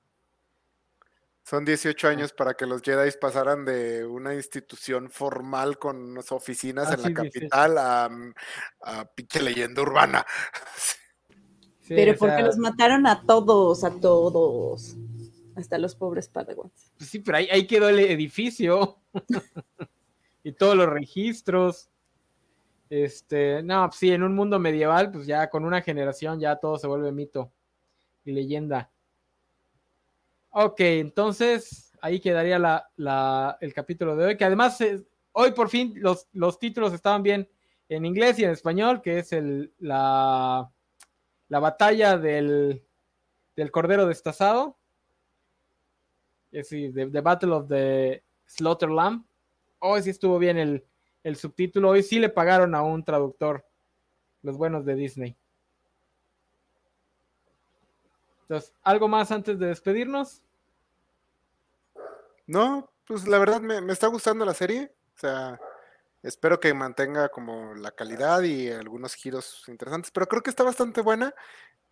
Son 18 años para que los Jedi pasaran de una institución formal con unas oficinas Ah, en la sí, 18. capital a, a pinche leyenda urbana. Sí, Pero porque sea, los mataron a todos, a todos. Hasta los pobres padawans. Pues sí, pero ahí, quedó el edificio y todos los registros. Este, no, pues sí, en un mundo medieval, pues ya con una generación ya todo se vuelve mito y leyenda. Ok, entonces ahí quedaría la, el capítulo de hoy, que además hoy por fin los, los, títulos estaban bien en inglés y en español, que es el, la, la batalla del, del Cordero Destazado. Es decir, the, Battle of the Slaughter Lamb. Hoy sí estuvo bien el, el subtítulo. Hoy sí le pagaron a un traductor, los buenos de Disney. Entonces, ¿algo más antes de despedirnos? No, pues la verdad me, me está gustando la serie. O sea, espero que mantenga como la calidad y algunos giros interesantes, pero creo que está bastante buena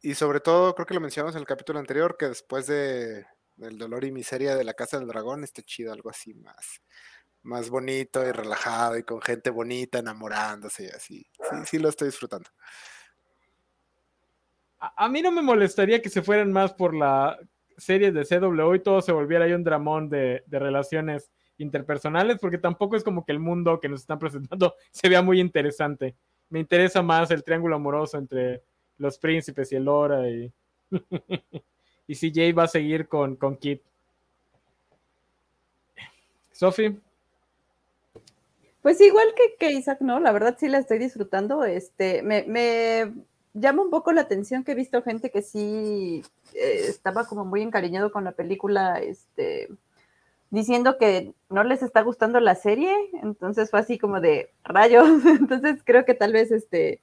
y sobre todo, creo que lo mencionamos en el capítulo anterior, que después de el dolor y miseria de la Casa del Dragón, esté chido algo así más, más bonito y relajado y con gente bonita enamorándose y así. Sí, sí lo estoy disfrutando. A, mí no me molestaría que se fueran más por la serie de CW y todo se volviera ahí un dramón de, de relaciones interpersonales, porque tampoco es como que el mundo que nos están presentando se vea muy interesante. Me interesa más el triángulo amoroso entre los príncipes y el Lora y, y Jay va a seguir con, con Kit. Sophie. Pues igual que, Isaac, ¿no? La verdad sí la estoy disfrutando. Este, me, me llama un poco la atención que he visto gente que sí eh, estaba como muy encariñado con la película, este, diciendo que no les está gustando la serie. Entonces fue así como de rayos. Entonces creo que tal vez este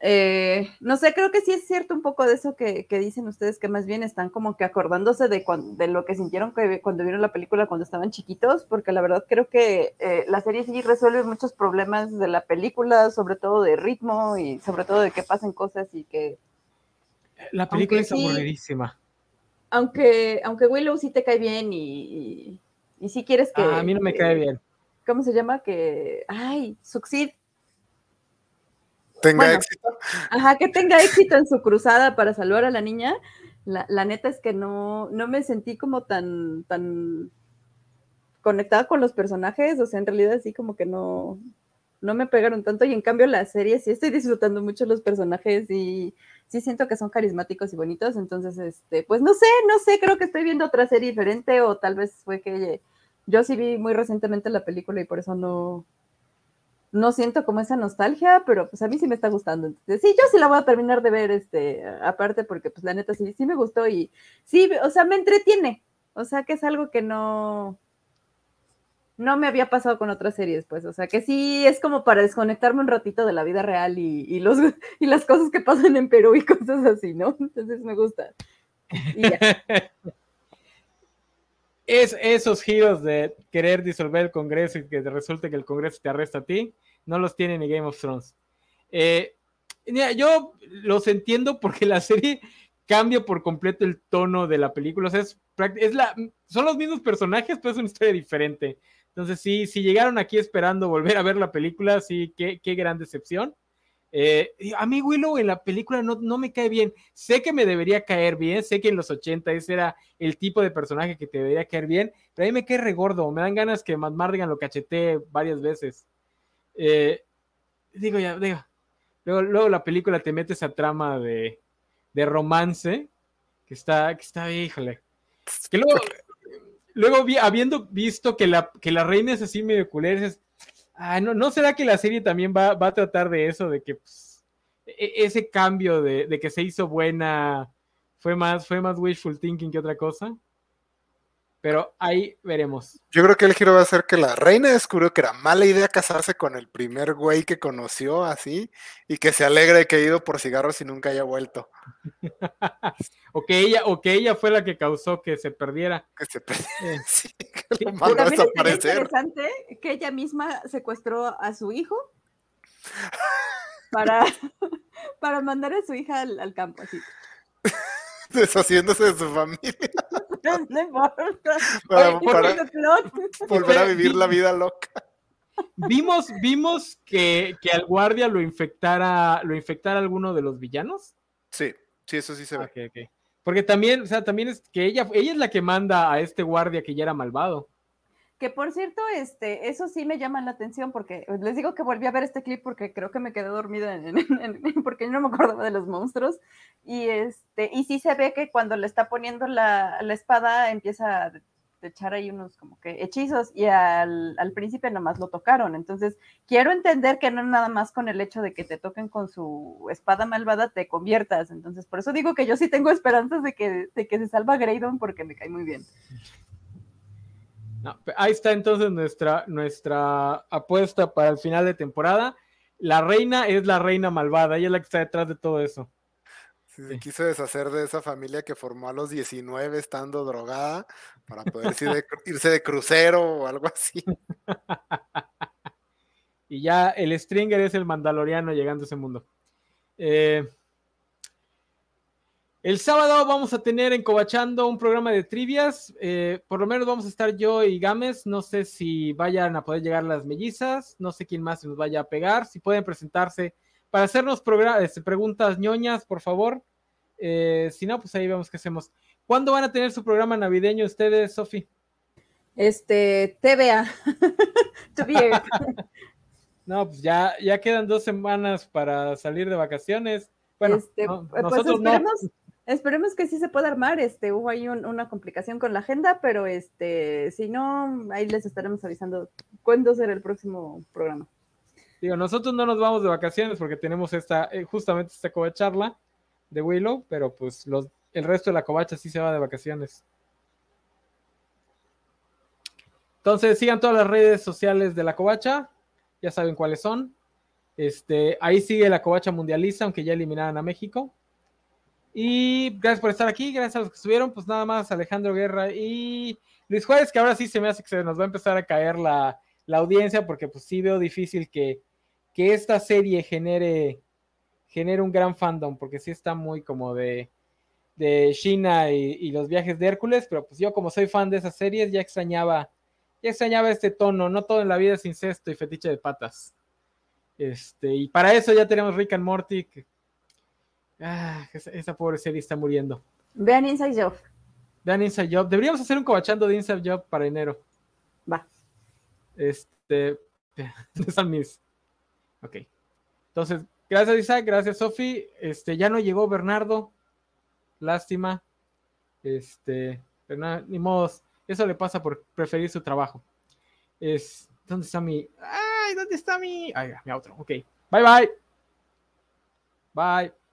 eh, no sé, creo que sí es cierto un poco de eso que, dicen ustedes, que más bien están como que acordándose de, de lo que sintieron que, cuando vieron la película cuando estaban chiquitos, porque la verdad creo que eh, la serie sí resuelve muchos problemas de la película, sobre todo de ritmo y sobre todo de que pasen cosas y que... La película es aburridísima. Aunque, aunque Willow sí te cae bien y, y, sí quieres que... Ah, a mí no me cae bien. ¿Cómo se llama? Que... Ay, Succeed tenga éxito. Ajá, que tenga éxito en su cruzada para salvar a la niña. La, neta es que no, no me sentí como tan, tan conectada con los personajes, o sea, en realidad sí como que no, no me pegaron tanto y en cambio la serie sí estoy disfrutando mucho los personajes y sí siento que son carismáticos y bonitos, entonces, este, pues no sé, no sé, creo que estoy viendo otra serie diferente o tal vez fue que yo sí vi muy recientemente la película y por eso no, no siento como esa nostalgia, pero pues a mí sí me está gustando. Entonces, sí, yo sí la voy a terminar de ver, este, aparte, porque pues la neta sí, sí me gustó y sí, o sea, me entretiene. O sea, que es algo que no, no me había pasado con otras series, pues, o sea, que sí es como para desconectarme un ratito de la vida real y, los, y las cosas que pasan en Perú y cosas así, ¿no? Entonces me gusta. es esos giros de querer disolver el Congreso y que resulte que el Congreso te arresta a ti, no los tiene ni Game of Thrones. Eh, yo los entiendo porque la serie cambia por completo el tono de la película. O sea, es, la, son los mismos personajes, pero es una historia diferente. Entonces, sí, si llegaron aquí esperando volver a ver la película, sí, qué gran decepción. Eh, a mí Willow en la película no, no, me cae bien. Sé que me debería caer bien, sé que en los 80 ese era el tipo de personaje que te debería caer bien, pero a mí me cae regordo. Me dan ganas que Matt Mardigan lo cachetee varias veces. Eh, digo ya, digo. Luego, luego, la película te mete esa trama de, de romance que está, que está, híjole. Que luego, luego habiendo visto que la, que la reina es así medio culera, ah, no, ¿no será que la serie también va, va a tratar de eso, de que pues, e, ese cambio de, de, que se hizo buena fue más, fue más wishful thinking que otra cosa? Pero ahí veremos. Yo creo que el giro va a ser que la reina descubrió que era mala idea casarse con el primer güey que conoció así y que se alegre de que ha ido por cigarros y nunca haya vuelto. o, que ella, o que ella fue la que causó que se perdiera. Que se perdiera. Eh. sí, que lo mandó a desaparecer. Es interesante que ella misma secuestró a su hijo para, para mandar a su hija al, al campo así. Deshaciéndose de su familia. para, volver a vivir la vida loca. Vimos, vimos que, que, al guardia lo infectara, lo infectara alguno de los villanos. Sí, sí, eso sí se ve. Porque también, o sea, también es que ella, ella es la que manda a este guardia que ya era malvado. Que por cierto, este, eso sí me llama la atención porque pues, les digo que volví a ver este clip porque creo que me quedé dormida en, porque no me acordaba de los monstruos. Y este, y sí se ve que cuando le está poniendo la, la espada empieza a echar ahí unos como que hechizos y al, al, príncipe nomás lo tocaron. Entonces, quiero entender que no nada más con el hecho de que te toquen con su espada malvada te conviertas. Entonces, por eso digo que yo sí tengo esperanzas de que, de que se salva Graydon porque me cae muy bien ahí está entonces nuestra, nuestra apuesta para el final de temporada. La reina es la reina malvada, ella es la que está detrás de todo eso. Se quiso deshacer de esa familia que formó a los 19 estando drogada para poder irse de, crucero o algo así. y ya el Stringer es el mandaloriano llegando a ese mundo. Eh, el sábado vamos a tener en Cobachando un programa de trivias. Eh, por lo menos vamos a estar yo y Gámez. No sé si vayan a poder llegar las mellizas. No sé quién más se nos vaya a pegar. Si pueden presentarse para hacernos este, preguntas ñoñas, por favor. Eh, si no, pues ahí vemos qué hacemos. ¿Cuándo van a tener su programa navideño ustedes, Sofi? Este, TVA. no, pues ya, ya quedan dos semanas para salir de vacaciones. Bueno, este, pues nosotros no. Esperemos que sí se pueda armar. Este, hubo ahí una complicación con la agenda, pero este, si no, ahí les estaremos avisando cuándo será el próximo programa. Digo, nosotros no nos vamos de vacaciones porque tenemos esta, eh, justamente esta covacharla de Willow, pero pues los, el resto de la covacha sí se va de vacaciones. Entonces sigan todas las redes sociales de la covacha, ya saben cuáles son. Este, ahí sigue la covacha mundialista, aunque ya eliminaron a México. Y gracias por estar aquí, gracias a los que estuvieron, pues nada más Alejandro Guerra y Luis Juárez, que ahora sí se me hace que se nos va a empezar a caer la, audiencia, porque pues sí veo difícil que, esta serie genere, genere un gran fandom, porque sí está muy como de, de China y, los viajes de Hércules, pero pues yo como soy fan de esas series ya extrañaba, ya extrañaba este tono, no todo en la vida es incesto y fetiche de patas. Este, y para eso ya tenemos Rick and Morty, que Ah, esa, pobre serie está muriendo. Vean Inside Job. Vean Inside Job. Deberíamos hacer un cobachando de Inside Job para enero. Va. Este. Están mis. Ok. Entonces, gracias Isaac, gracias Sofi. Este, ya no llegó Bernardo. Lástima. Este. ni modo. Eso le pasa por preferir su trabajo. Es. ¿Dónde está mi. ¡Ay! ¿Dónde está mi. Ay, mi otro. Ok. Bye bye. Bye.